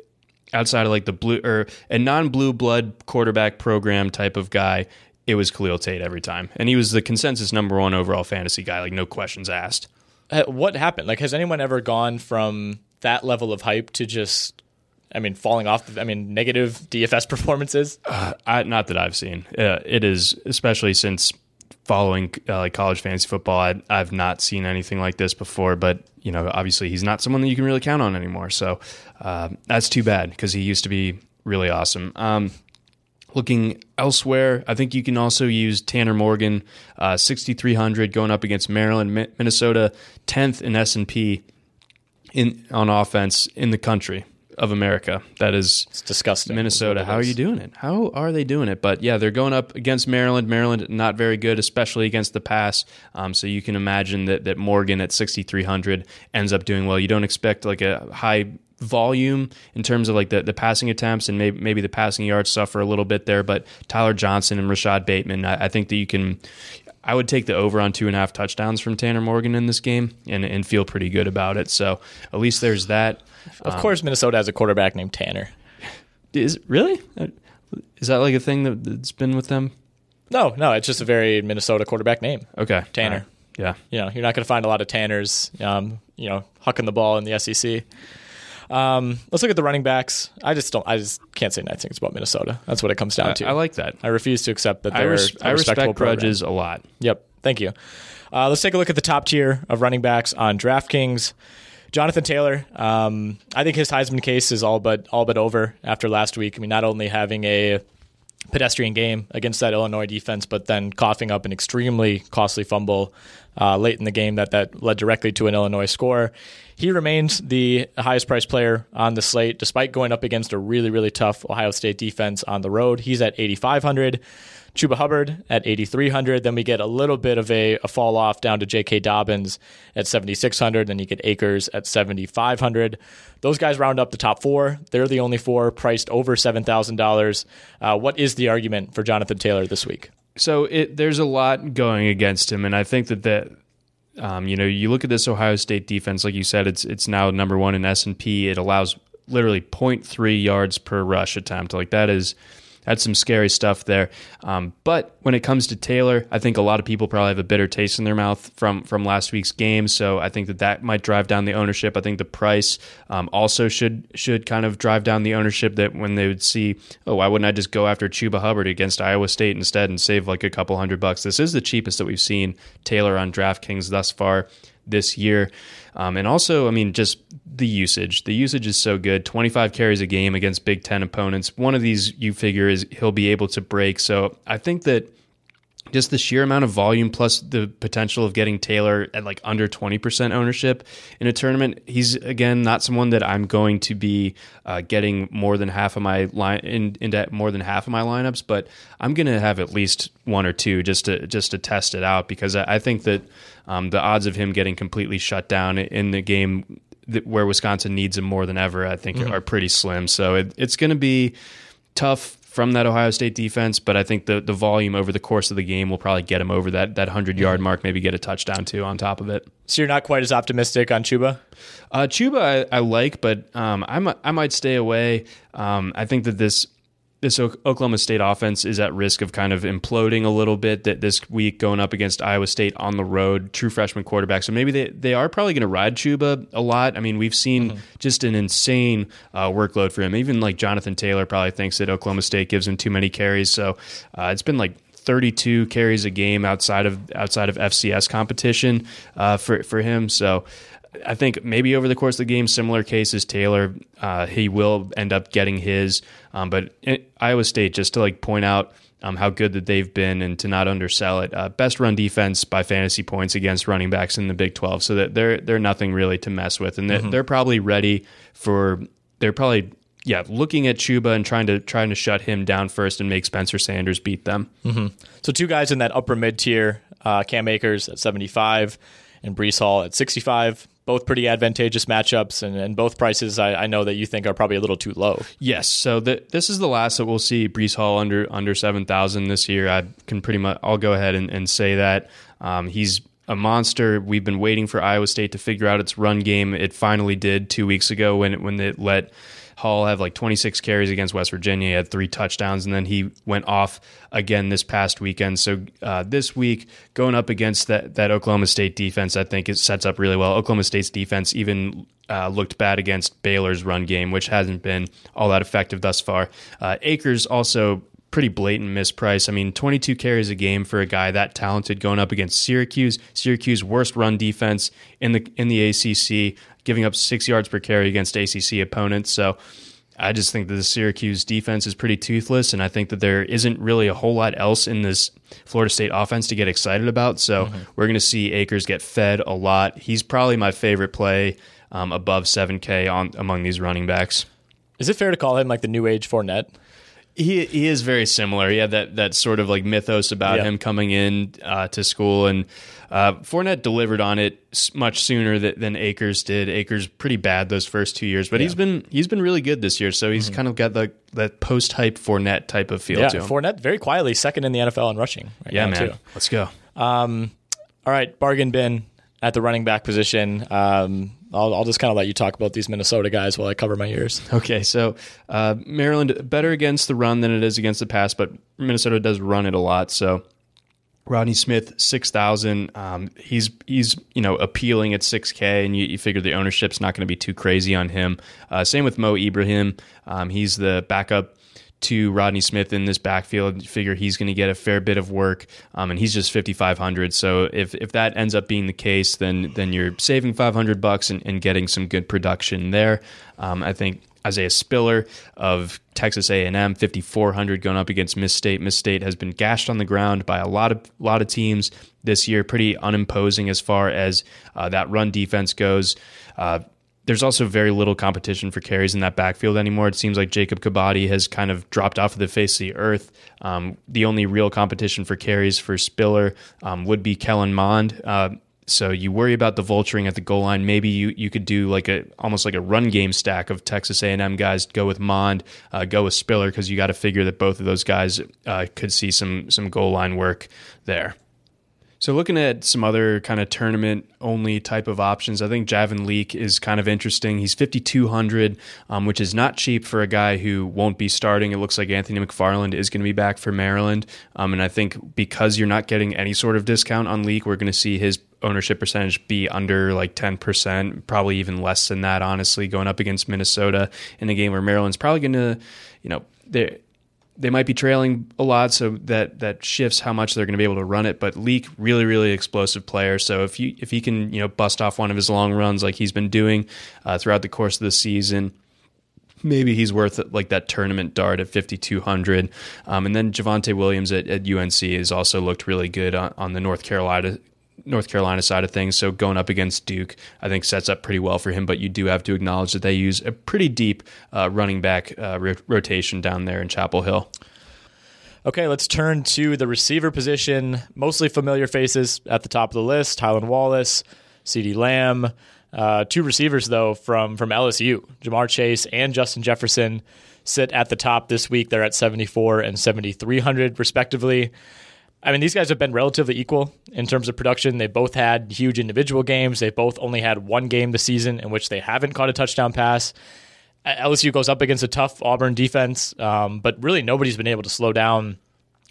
outside of like the blue or a non blue blood quarterback program type of guy, it was Khalil Tate every time, and he was the consensus number one overall fantasy guy, like no questions asked. Uh, what happened? Like, has anyone ever gone from that level of hype to just, I mean, falling off? The, I mean, negative DFS [laughs] performances. I, not that I've seen. Uh, it is especially since following uh, like college fantasy football. I, I've not seen anything like this before. But you know, obviously, he's not someone that you can really count on anymore. So uh, that's too bad because he used to be really awesome. Um, looking elsewhere, I think you can also use Tanner Morgan, uh, 6,300 going up against Maryland, Mi- Minnesota, 10th in S and P in on offense in the country of America. That is It's disgusting. Minnesota. How are you doing it? How are they doing it? But yeah, they're going up against Maryland. Maryland not very good, especially against the pass. Um, so you can imagine that that Morgan at 6,300 ends up doing well. You don't expect like a high volume in terms of like the, the passing attempts and maybe maybe the passing yards suffer a little bit there. But Tyler Johnson and Rashod Bateman, I, I think that you can. I would take the over on two and a half touchdowns from Tanner Morgan in this game and, and feel pretty good about it. So at least there's that. Of course, Minnesota has a quarterback named Tanner. Is really? Is that like a thing that, that's been with them? No, no, it's just a very Minnesota quarterback name. Okay, Tanner. Right. Yeah. You know, you're not going to find a lot of Tanners, um, you know, hucking the ball in the SEC. Um, let's look at the running backs. I just don't. I just can't say nice things about Minnesota. That's what it comes down I, to. I like that. I refuse to accept that I, res- I respect grudges a lot. Yep. Thank you. Uh, let's take a look at the top tier of running backs on DraftKings. Jonathan Taylor. Um, I think his Heisman case is all but all but over after last week. I mean, not only having a pedestrian game against that Illinois defense, but then coughing up an extremely costly fumble uh, late in the game that that led directly to an Illinois score. He remains the highest priced player on the slate, despite going up against a really really tough Ohio State defense on the road. He's at 8,500. Chuba Hubbard at 8,300. Then we get a little bit of a, a fall off down to J.K. Dobbins at 7,600. Then you get Akers at 7,500. Those guys round up the top four. They're the only four priced over $7,000. Uh, what is the argument for Jonathan Taylor this week? So it, there's a lot going against him, and I think that that um, you know you look at this Ohio State defense, like you said, it's it's now number one in S and P. It allows literally 0.3 yards per rush attempt. Like that is that's some scary stuff there. Um, but when it comes to Taylor, I think a lot of people probably have a bitter taste in their mouth from from last week's game. So I think that that might drive down the ownership. I think the price um, also should should kind of drive down the ownership. That when they would see, oh, why wouldn't I just go after Chuba Hubbard against Iowa State instead and save like a couple hundred bucks? This is the cheapest that we've seen Taylor on DraftKings thus far this year. Um, and also, I mean, just the usage. The usage is so good. 25 carries a game against Big Ten opponents. One of these you figure is he'll be able to break. So I think that just the sheer amount of volume plus the potential of getting Taylor at like under 20% ownership in a tournament. He's again not someone that I'm going to be uh, getting more than half of my line in, into more than half of my lineups, but I'm going to have at least one or two just to just to test it out because I, I think that um, the odds of him getting completely shut down in the game that, where Wisconsin needs him more than ever, I think, are pretty slim. So it, it's going to be tough from that Ohio State defense, but I think the the volume over the course of the game will probably get him over that that hundred yard mark, maybe get a touchdown too on top of it. So you're not quite as optimistic on Chuba? Uh, Chuba, I, I like, but um, I might I might stay away. Um, I think that this this Oklahoma State offense is at risk of kind of imploding a little bit that this week going up against Iowa State on the road, true freshman quarterback. So maybe they, they are probably going to ride Chuba a lot. I mean, we've seen just an insane uh, workload for him. Even like Jonathan Taylor probably thinks that Oklahoma State gives him too many carries. So uh, it's been like 32 carries a game outside of outside of FCS competition uh, for for him. So I think maybe over the course of the game, similar cases, Taylor, uh, he will end up getting his. Um, but Iowa State, just to like point out um, how good that they've been and to not undersell it, uh, best run defense by fantasy points against running backs in the Big 12. So that they're they're nothing really to mess with, and they're, they're probably ready for. They're probably yeah looking at Chuba and trying to trying to shut him down first and make Spencer Sanders beat them. So two guys in that upper mid tier, uh, Cam Akers at 75 and Breece Hall at 65. Both pretty advantageous matchups, and, and both prices I, I know that you think are probably a little too low. Yes, so the, this is the last that we'll see Breece Hall under under seven thousand this year. I can pretty much I'll go ahead and, and say that um, he's a monster. We've been waiting for Iowa State to figure out its run game. It finally did two weeks ago when it, when it let Hall have like 26 carries against West Virginia. He had three touchdowns, and then he went off again this past weekend. So uh, this week, going up against that that Oklahoma State defense, I think it sets up really well. Oklahoma State's defense even uh, looked bad against Baylor's run game, which hasn't been all that effective thus far. Uh, Akers also pretty blatant misprice. I mean, 22 carries a game for a guy that talented going up against Syracuse. Syracuse worst run defense in the in the ACC, giving up 6 yards per carry against ACC opponents. So I just think that the Syracuse defense is pretty toothless, and I think that there isn't really a whole lot else in this Florida State offense to get excited about. So we're going to see Akers get fed a lot. He's probably my favorite play um, above 7K on among these running backs. Is it fair to call him like the new age Fournette? He he is very similar. He had that that sort of like mythos about Yeah. him coming in uh, to school, and uh, Fournette delivered on it much sooner th- than Akers did. Akers pretty bad those first two years, but he's been he's been really good this year. So he's kind of got the that post hype Fournette type of feel Yeah, to him. Fournette very quietly second in the NFL in rushing. Right yeah, now, man. Too. Let's go. All right, bargain bin at the running back position. Um, I'll, I'll just kind of let you talk about these Minnesota guys while I cover my ears. Okay, so uh, Maryland better against the run than it is against the pass, but Minnesota does run it a lot. So Rodney Smith, six thousand. Um, he's he's you know appealing at six K, and you, you, figure the ownership's not going to be too crazy on him. Uh, same with Mo Ibrahim. Um, he's the backup to Rodney Smith in this backfield. Figure he's going to get a fair bit of work, um, and he's just fifty five hundred. So if if that ends up being the case, then then you're saving five hundred bucks and, and, getting some good production there. Um, I think Isaiah Spiller of Texas A&M, 5400 going up against Miss State. Miss State has been gashed on the ground by a lot of lot of teams this year, pretty unimposing as far as uh, that run defense goes. Uh, there's also very little competition for carries in that backfield anymore. It seems like Jacob Kibodi has kind of dropped off of the face of the earth. Um, the only real competition for carries for Spiller um, would be Kellen Mond. Uh, so you worry about the vulturing at the goal line. Maybe you, you could do like a almost like a run game stack of Texas A&M guys. Go with Mond, uh, go with Spiller because you got to figure that both of those guys uh, could see some some goal line work there. So looking at some other kind of tournament only type of options, I think Javon Leake is kind of interesting. He's 5200, um, which is not cheap for a guy who won't be starting. It looks like Anthony McFarland is going to be back for Maryland, um, and I think because you're not getting any sort of discount on Leake, we're going to see his ownership percentage be under like 10%, probably even less than that, honestly, going up against Minnesota in a game where Maryland's probably going to, you know, they they might be trailing a lot, so that that shifts how much they're going to be able to run it. But Leake, really, really explosive player. So if you if he can you know bust off one of his long runs like he's been doing uh, throughout the course of the season, maybe he's worth like that tournament dart at 5200 um, and then Javonte Williams at, at, UNC has also looked really good on, on the North Carolina North Carolina side of things. So going up against Duke, I think sets up pretty well for him. But you do have to acknowledge that they use a pretty deep uh, running back uh, ro- rotation down there in Chapel Hill. Okay, let's turn to the receiver position. Mostly familiar faces at the top of the list: Tylan Wallace, CeeDee Lamb. Uh, two receivers though from from LSU, Ja'Marr Chase and Justin Jefferson sit at the top this week. They're at 74 and 7300 respectively. I mean, these guys have been relatively equal in terms of production. They both had huge individual games. They both only had one game this season in which they haven't caught a touchdown pass. LSU goes up against a tough Auburn defense, um, but really nobody's been able to slow down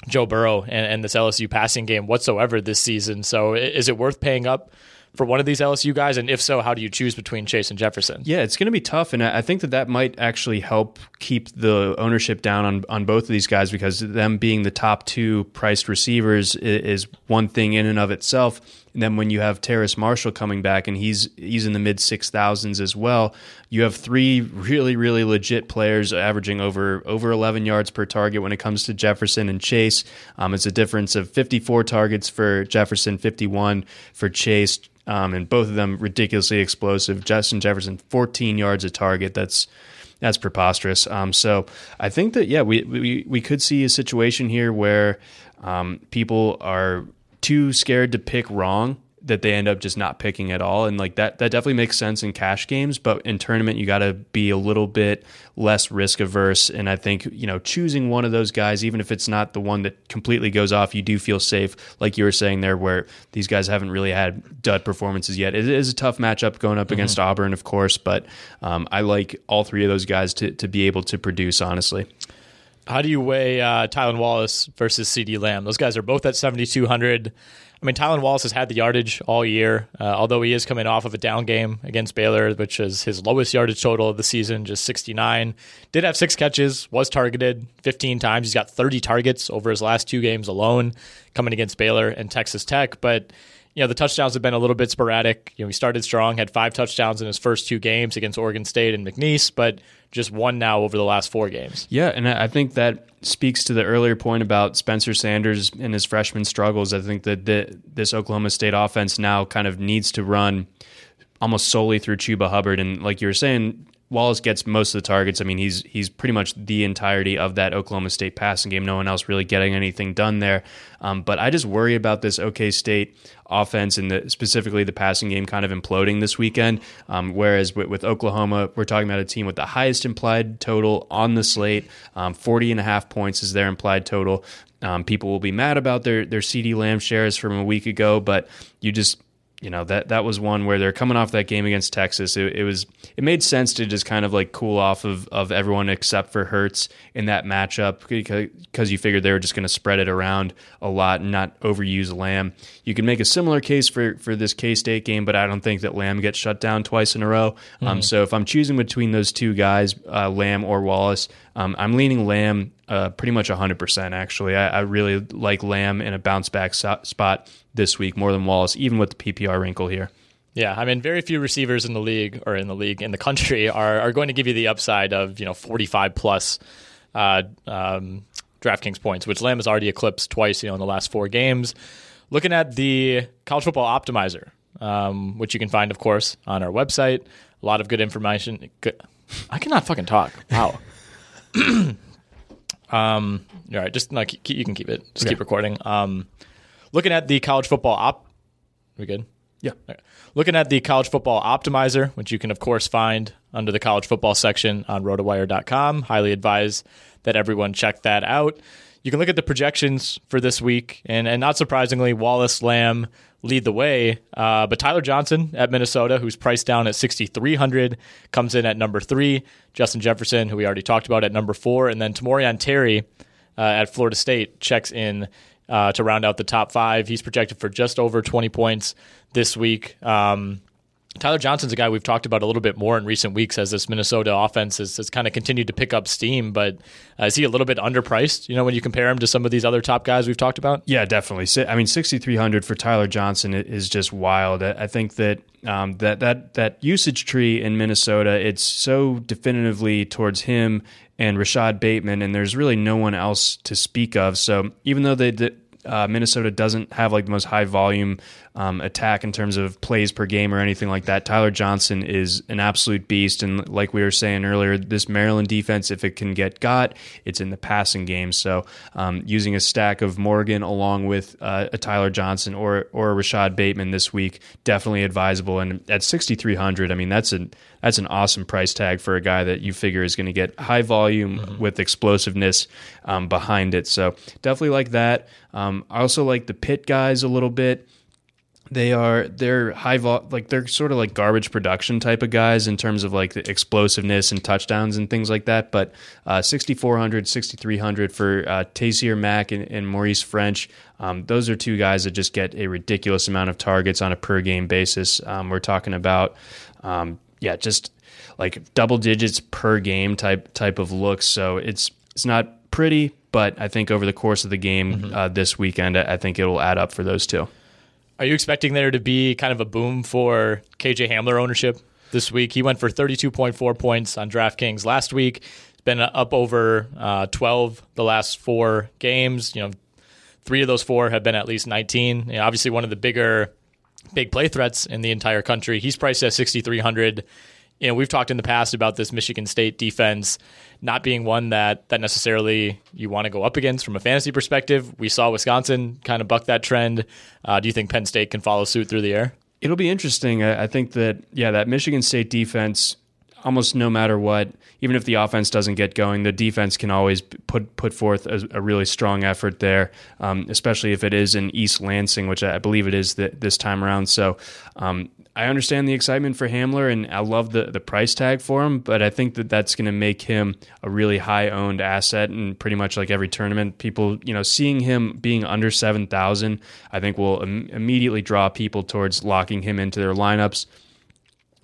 Joe Burrow and, and, this LSU passing game whatsoever this season. So, is it worth paying up for one of these LSU guys? And if so, how do you choose between Chase and Jefferson? Yeah, it's going to be tough, and I think that that might actually help keep the ownership down on on both of these guys because them being the top two priced receivers is, one thing in and of itself. And then when you have Terrace Marshall coming back and he's he's in the mid six thousands as well, you have three really really legit players averaging over over eleven yards per target when it comes to Jefferson and Chase. Um, it's a difference of fifty four targets for Jefferson, fifty one for Chase um, and both of them ridiculously explosive. Justin Jefferson, 14 yards a target. That's that's preposterous. Um, so I think that yeah, we, we we could see a situation here where um, people are too scared to pick wrong that they end up just not picking at all. And like that, that definitely makes sense in cash games, but in tournament, you got to be a little bit less risk averse. And I think, you know, choosing one of those guys, even if it's not the one that completely goes off, you do feel safe, like you were saying there, where these guys haven't really had dud performances yet. It is a tough matchup going up mm-hmm. against Auburn, of course, but um, I like all three of those guys to, to be able to produce, honestly. How do you weigh uh, Tylan Wallace versus CeeDee Lamb? Those guys are both at 7,200. I mean, Tylan Wallace has had the yardage all year, uh, although he is coming off of a down game against Baylor, which is his lowest yardage total of the season, just 69. Did have six catches, was targeted 15 times. He's got 30 targets over his last two games alone, coming against Baylor and Texas Tech. But you know, the touchdowns have been a little bit sporadic. You know, he started strong, had five touchdowns in his first two games against Oregon State and McNeese, but just one now over the last four games. Yeah, and I think that speaks to the earlier point about Spencer Sanders and his freshman struggles. I think that the, this Oklahoma State offense now kind of needs to run almost solely through Chuba Hubbard. And like you were saying, Wallace gets most of the targets. I mean, he's he's pretty much the entirety of that Oklahoma State passing game. No one else really getting anything done there. Um, but I just worry about this OK State offense and the, specifically the passing game kind of imploding this weekend. Um, whereas with, with, Oklahoma, we're talking about a team with the highest implied total on the slate. Um, 40 and a half points is their implied total. Um, people will be mad about their their CeeDee Lamb shares from a week ago, but you just you know that that was one where they're coming off that game against Texas. It, it, was it made sense to just kind of like cool off of of everyone except for Hurts in that matchup because you figured they were just going to spread it around a lot and not overuse Lamb. You can make a similar case for for this K State game, but I don't think that Lamb gets shut down twice in a row. Um, mm-hmm. Um, so if I'm choosing between those two guys, uh, Lamb or Wallace, um, I'm leaning Lamb uh, pretty much 100% actually. I, I, really like Lamb in a bounce back so- spot this week more than Wallace, even with the PPR wrinkle here. Yeah, I mean, very few receivers in the league or in the league in the country [laughs] are, are going to give you the upside of you know 45 plus uh, um, DraftKings points, which Lamb has already eclipsed twice, you know, in the last four games. Looking at the College Football Optimizer, um, which you can find, of course, on our website. A lot of good information. Good. I cannot fucking talk. Wow. [laughs] um, all right, just like you can keep it. Just keep recording. Um, looking at the college football op. We good? Yeah. Right. Looking at the college football optimizer, which you can of course find under the college football section on rotowire.com. Highly advise that everyone check that out. You can look at the projections for this week, and, and not surprisingly, Wallace Lamb lead the way. Uh, but Tyler Johnson at Minnesota, who's priced down at 6,300, comes in at number three. Justin Jefferson, who we already talked about, at number four. And then Tamorrion Terry uh, at Florida State checks in uh, to round out the top five. He's projected for just over 20 points this week. Um, Tyler Johnson's a guy we've talked about a little bit more in recent weeks as this Minnesota offense has, has kind of continued to pick up steam. But uh, is he a little bit underpriced? You know, when you compare him to some of these other top guys we've talked about. Yeah, definitely. I mean, sixty three hundred for Tyler Johnson is just wild. I think that um, that that that usage tree in Minnesota it's so definitively towards him and Rashod Bateman, and there's really no one else to speak of. So even though they uh, Minnesota doesn't have like the most high volume um, attack in terms of plays per game or anything like that. Tyler Johnson is an absolute beast, and like we were saying earlier, this Maryland defense, if it can get got, it's in the passing game. So um, using a stack of Morgan along with uh, a Tyler Johnson or or a Rashod Bateman this week definitely advisable. And at 6,300, I mean that's an that's an awesome price tag for a guy that you figure is going to get high volume mm-hmm. with explosiveness um, behind it. So definitely like that. Um, I also like the Pitt guys a little bit they are they're high vol like they're sort of like garbage production type of guys in terms of like the explosiveness and touchdowns and things like that but uh, 6400 6300 for uh, Mack and, and Maurice Ffrench um, those are two guys that just get a ridiculous amount of targets on a per game basis um, we're talking about um, yeah just like double digits per game type type of looks so it's it's not pretty but I think over the course of the game mm-hmm. uh, this weekend I think it'll add up for those two are you expecting there to be kind of a boom for KJ Hamler ownership this week? He went for 32.4 points on DraftKings last week. It's been up over uh, 12 the last four games. You know, three of those four have been at least 19. You know, obviously, one of the bigger big play threats in the entire country. He's priced at 6,300 you know, we've talked in the past about this Michigan State defense not being one that that necessarily you want to go up against from a fantasy perspective. We saw Wisconsin kind of buck that trend. Uh, do you think Penn State can follow suit through the air? It'll be interesting. I think that yeah, that Michigan State defense, almost no matter what, even if the offense doesn't get going, the defense can always put put forth a, a really strong effort there, um, especially if it is in East Lansing, which I believe it is this time around. So um, I understand the excitement for Hamler and I love the, the price tag for him, but I think that that's going to make him a really high owned asset and pretty much like every tournament. People, you know, seeing him being under 7,000, I think will Im- immediately draw people towards locking him into their lineups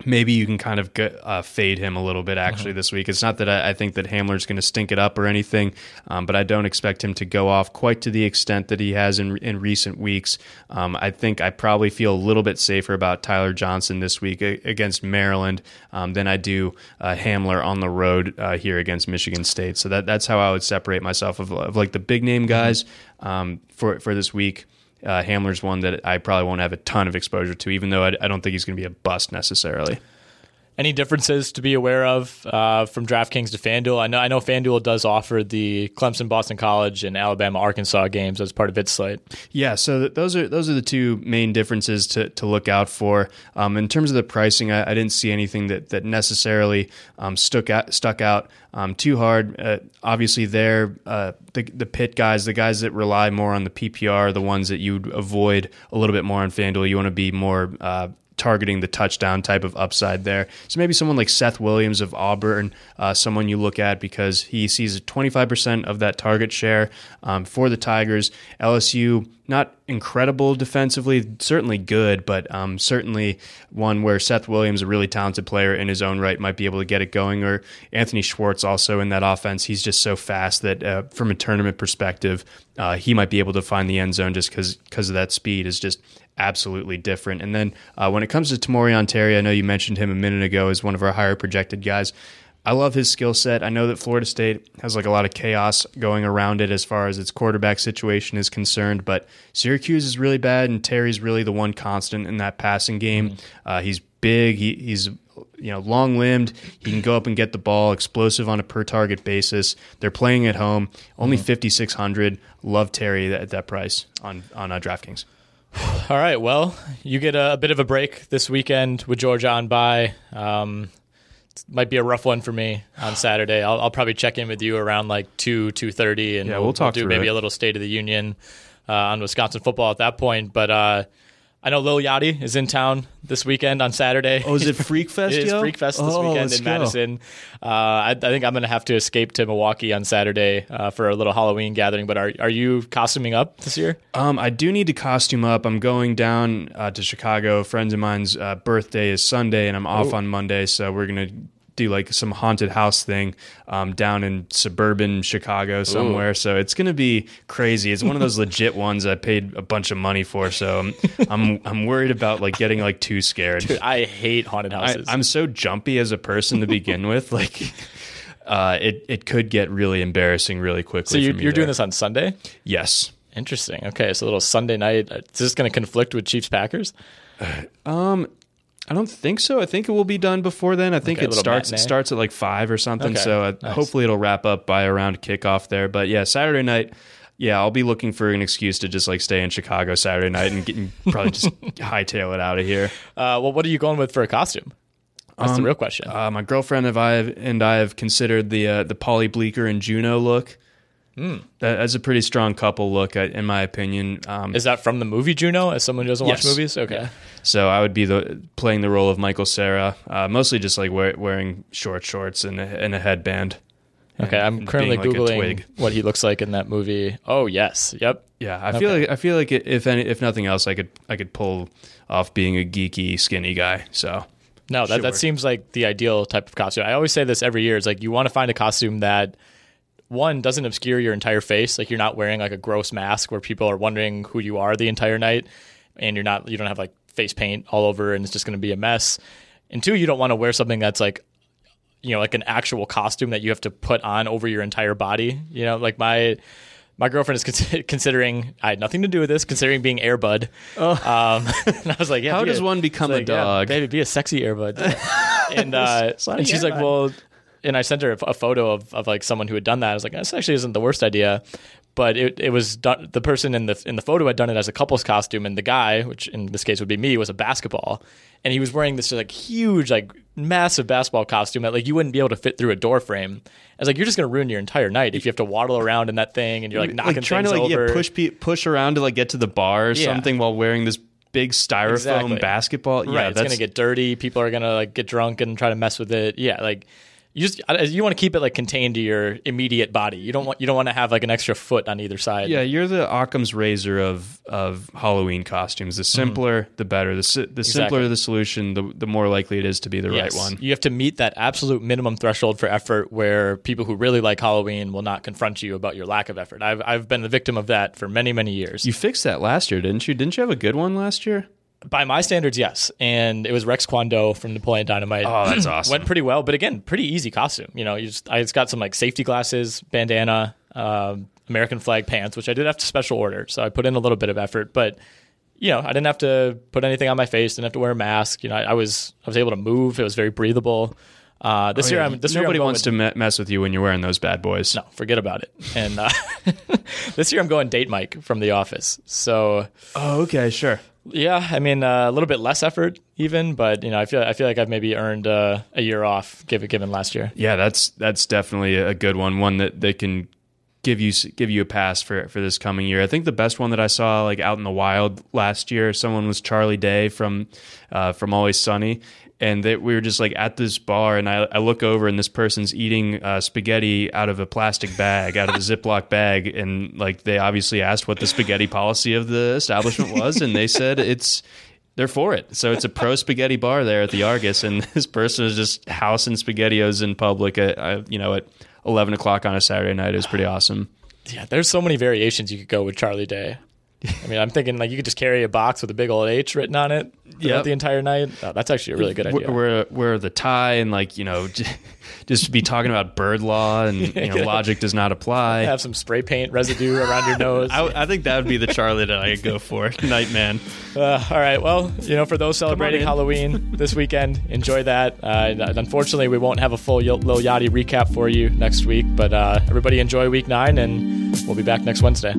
maybe you can kind of get, uh, fade him a little bit actually mm-hmm. this week. It's not that I, I think that Hamler's going to stink it up or anything, um, but I don't expect him to go off quite to the extent that he has in in recent weeks. Um, I think I probably feel a little bit safer about Tyler Johnson this week against Maryland um, than I do uh, Hamler on the road uh, here against Michigan State. So that that's how I would separate myself of, of like the big name mm-hmm. guys um, for for this week. Uh, Hamler's one that I probably won't have a ton of exposure to, even though I, I don't think he's going to be a bust necessarily. Any differences to be aware of uh, from DraftKings to FanDuel? I know I know FanDuel does offer the Clemson, Boston College, and Alabama, Arkansas games as part of its slate. Yeah, so th- those are those are the two main differences to, to look out for. Um, in terms of the pricing, I, I, didn't see anything that that necessarily um, stuck out stuck out um, too hard. Uh, obviously, they're uh, the the Pitt guys, the guys that rely more on the PPR, the ones that you avoid a little bit more on FanDuel. You want to be more uh, targeting the touchdown type of upside there. So maybe someone like Seth Williams of Auburn, uh, someone you look at because he sees 25% of that target share um, for the Tigers. LSU, not incredible defensively, certainly good, but um, certainly one where Seth Williams, a really talented player in his own right, might be able to get it going. Or Anthony Schwartz, also in that offense, he's just so fast that uh, from a tournament perspective, uh, he might be able to find the end zone just because of that speed is just absolutely different. And then uh, when it comes to Tamorrion Terry, I know you mentioned him a minute ago as one of our higher projected guys. I love his skill set. I know that Florida State has like a lot of chaos going around it as far as its quarterback situation is concerned, but Syracuse is really bad, and Terry's really the one constant in that passing game. Mm-hmm. Uh, he's big. He, he's you know long limbed. He can go up and get the ball, explosive on a per target basis. They're playing at home, only mm-hmm. six hundred. Love Terry at that price on on uh, DraftKings. All right. Well, you get a, a, bit of a break this weekend with Georgia on by. Um, might be a rough one for me on Saturday. I'll, I'll, probably check in with you around like two two thirty, and yeah, we'll, we'll talk. We'll do maybe it. a little State of the Union uh, on Wisconsin football at that point. But uh, I know Lil Yachty is in town this weekend on Saturday. Oh, is it Freak Fest? [laughs] it is Freak Fest this oh, weekend in go. Madison. Uh, I, I, think I'm going to have to escape to Milwaukee on Saturday uh, for a little Halloween gathering. But are are you costuming up this year? Um, I do need to costume up. I'm going down uh, to Chicago. Friends of mine's uh, birthday is Sunday, and I'm off Ooh. on Monday, so we're going to do like some haunted house thing um, down in suburban Chicago somewhere. Ooh. So it's going to be crazy. It's one of those [laughs] legit ones I paid a bunch of money for. So I'm I'm, I'm worried about like getting like too scared. Dude, I hate haunted houses. I, I'm so jumpy as a person to begin with. [laughs] Like. Uh, it it could get really embarrassing really quickly. So you, are doing this on Sunday? Yes. Interesting. Okay, so a little Sunday night. Is this going to conflict with Chiefs Packers? [sighs] Um, I don't think so. I think it will be done before then. I think okay, it starts matinee. starts at like five or something. Okay, so uh, nice. hopefully it'll wrap up by around kickoff there. But yeah, Saturday night. Yeah, I'll be looking for an excuse to just like stay in Chicago Saturday night and, get, and probably just [laughs] hightail it out of here. Uh, well, what are you going with for a costume? That's um, the real question. Uh, my girlfriend and I have, and I have considered the uh, the Paulie Bleeker and Juno look. Mm. That, that's a pretty strong couple look, in my opinion. Um, Is that from the movie Juno? As someone who doesn't yes. watch movies, okay. Yeah. So I would be the playing the role of Michael Cera, uh, mostly just like wear, wearing short shorts and a, and a headband. Okay, I'm currently like googling what he looks like in that movie. Oh yes, yep. Yeah, I feel okay. like I feel like if any, if nothing else, I could I could pull off being a geeky skinny guy. So no, that sure. that seems like the ideal type of costume. I always say this every year. It's like you want to find a costume that one doesn't obscure your entire face like you're not wearing like a gross mask where people are wondering who you are the entire night and you're not you don't have like face paint all over and it's just going to be a mess and two you don't want to wear something that's like you know like an actual costume that you have to put on over your entire body you know like my my girlfriend is [laughs] considering I had nothing to do with this, considering being Airbud. Oh. Um, [laughs] and I was like, yeah, How does a, one become a dog? Yeah, baby, be a sexy Airbud. [laughs] and uh, and she's like, well, and I sent her a, photo of, of like someone who had done that. I was like, this actually isn't the worst idea, but it, it was done, the person in the in the photo had done it as a couple's costume, and the guy, which in this case would be me, was a basketball, and he was wearing this like huge like massive basketball costume that like you wouldn't be able to fit through a door frame. I was like, you're just gonna ruin your entire night if you have to waddle around in that thing and you're like knocking like, trying to like over. Yeah, push push around to like get to the bar or yeah. something while wearing this big styrofoam exactly. basketball. Yeah, right, it's gonna get dirty. People are gonna like get drunk and try to mess with it. Yeah, like you just you want to keep it like contained to your immediate body. You don't want you don't want to have like an extra foot on either side. Yeah, you're the Occam's razor of of Halloween costumes. The mm-hmm. simpler, mm-hmm. the better. The the exactly. simpler the solution, the the more likely it is to be the yes. right one. You have to meet that absolute minimum threshold for effort, where people who really like Halloween will not confront you about your lack of effort. I've I've been the victim of that for many many years. You fixed that last year, didn't you? Didn't you have a good one last year? By my standards, yes. And it was Rex Kwon Do from Napoleon Dynamite. Oh, that's awesome. Went pretty well, but again, pretty easy costume. You know, you just I just got some like safety glasses, bandana, um, American flag pants, which I did have to special order, so I put in a little bit of effort. But you know, I didn't have to put anything on my face, didn't have to wear a mask. You know, I, I was I was able to move. It was very breathable. Uh, this Oh, year, yeah. I'm this Nobody year wants with- to mess with you when you're wearing those bad boys. No, forget about it. And uh, [laughs] this year I'm going date Mike from The Office. So Oh, okay, sure. Yeah, I mean uh, a little bit less effort even, but you know I feel I feel like I've maybe earned uh, a year off given given last year. Yeah, that's that's definitely a good one. One that they can give you give you a pass for for this coming year. I think the best one that I saw like out in the wild last year, someone was Charlie Day from uh, from Always Sunny. And that we were just like at this bar, and I, I look over, and this person's eating uh, spaghetti out of a plastic bag, out of a Ziploc bag, and like they obviously asked what the spaghetti policy of the establishment was, and they said it's they're for it. So it's a pro spaghetti bar there at the Argus, and this person is just housing spaghettios in public at uh, you know at eleven o'clock on a Saturday night. It was pretty awesome. Yeah, there's so many variations you could go with Charlie Day. I mean, I'm thinking like you could just carry a box with a big old H written on it the entire night. Oh, that's actually a really good idea. Wear, wear the tie and like you know [laughs] just be talking about bird law and you know [laughs] logic does not apply. [laughs] Have some spray paint residue around your nose. I, I think that would be the Charlie that I go for. Nightman. Uh, all right. Well, you know, for those celebrating. Halloween this weekend, enjoy that. Uh, unfortunately, we won't have a full Lil Yachty recap for you next week, but uh, everybody enjoy week nine, and we'll be back next Wednesday.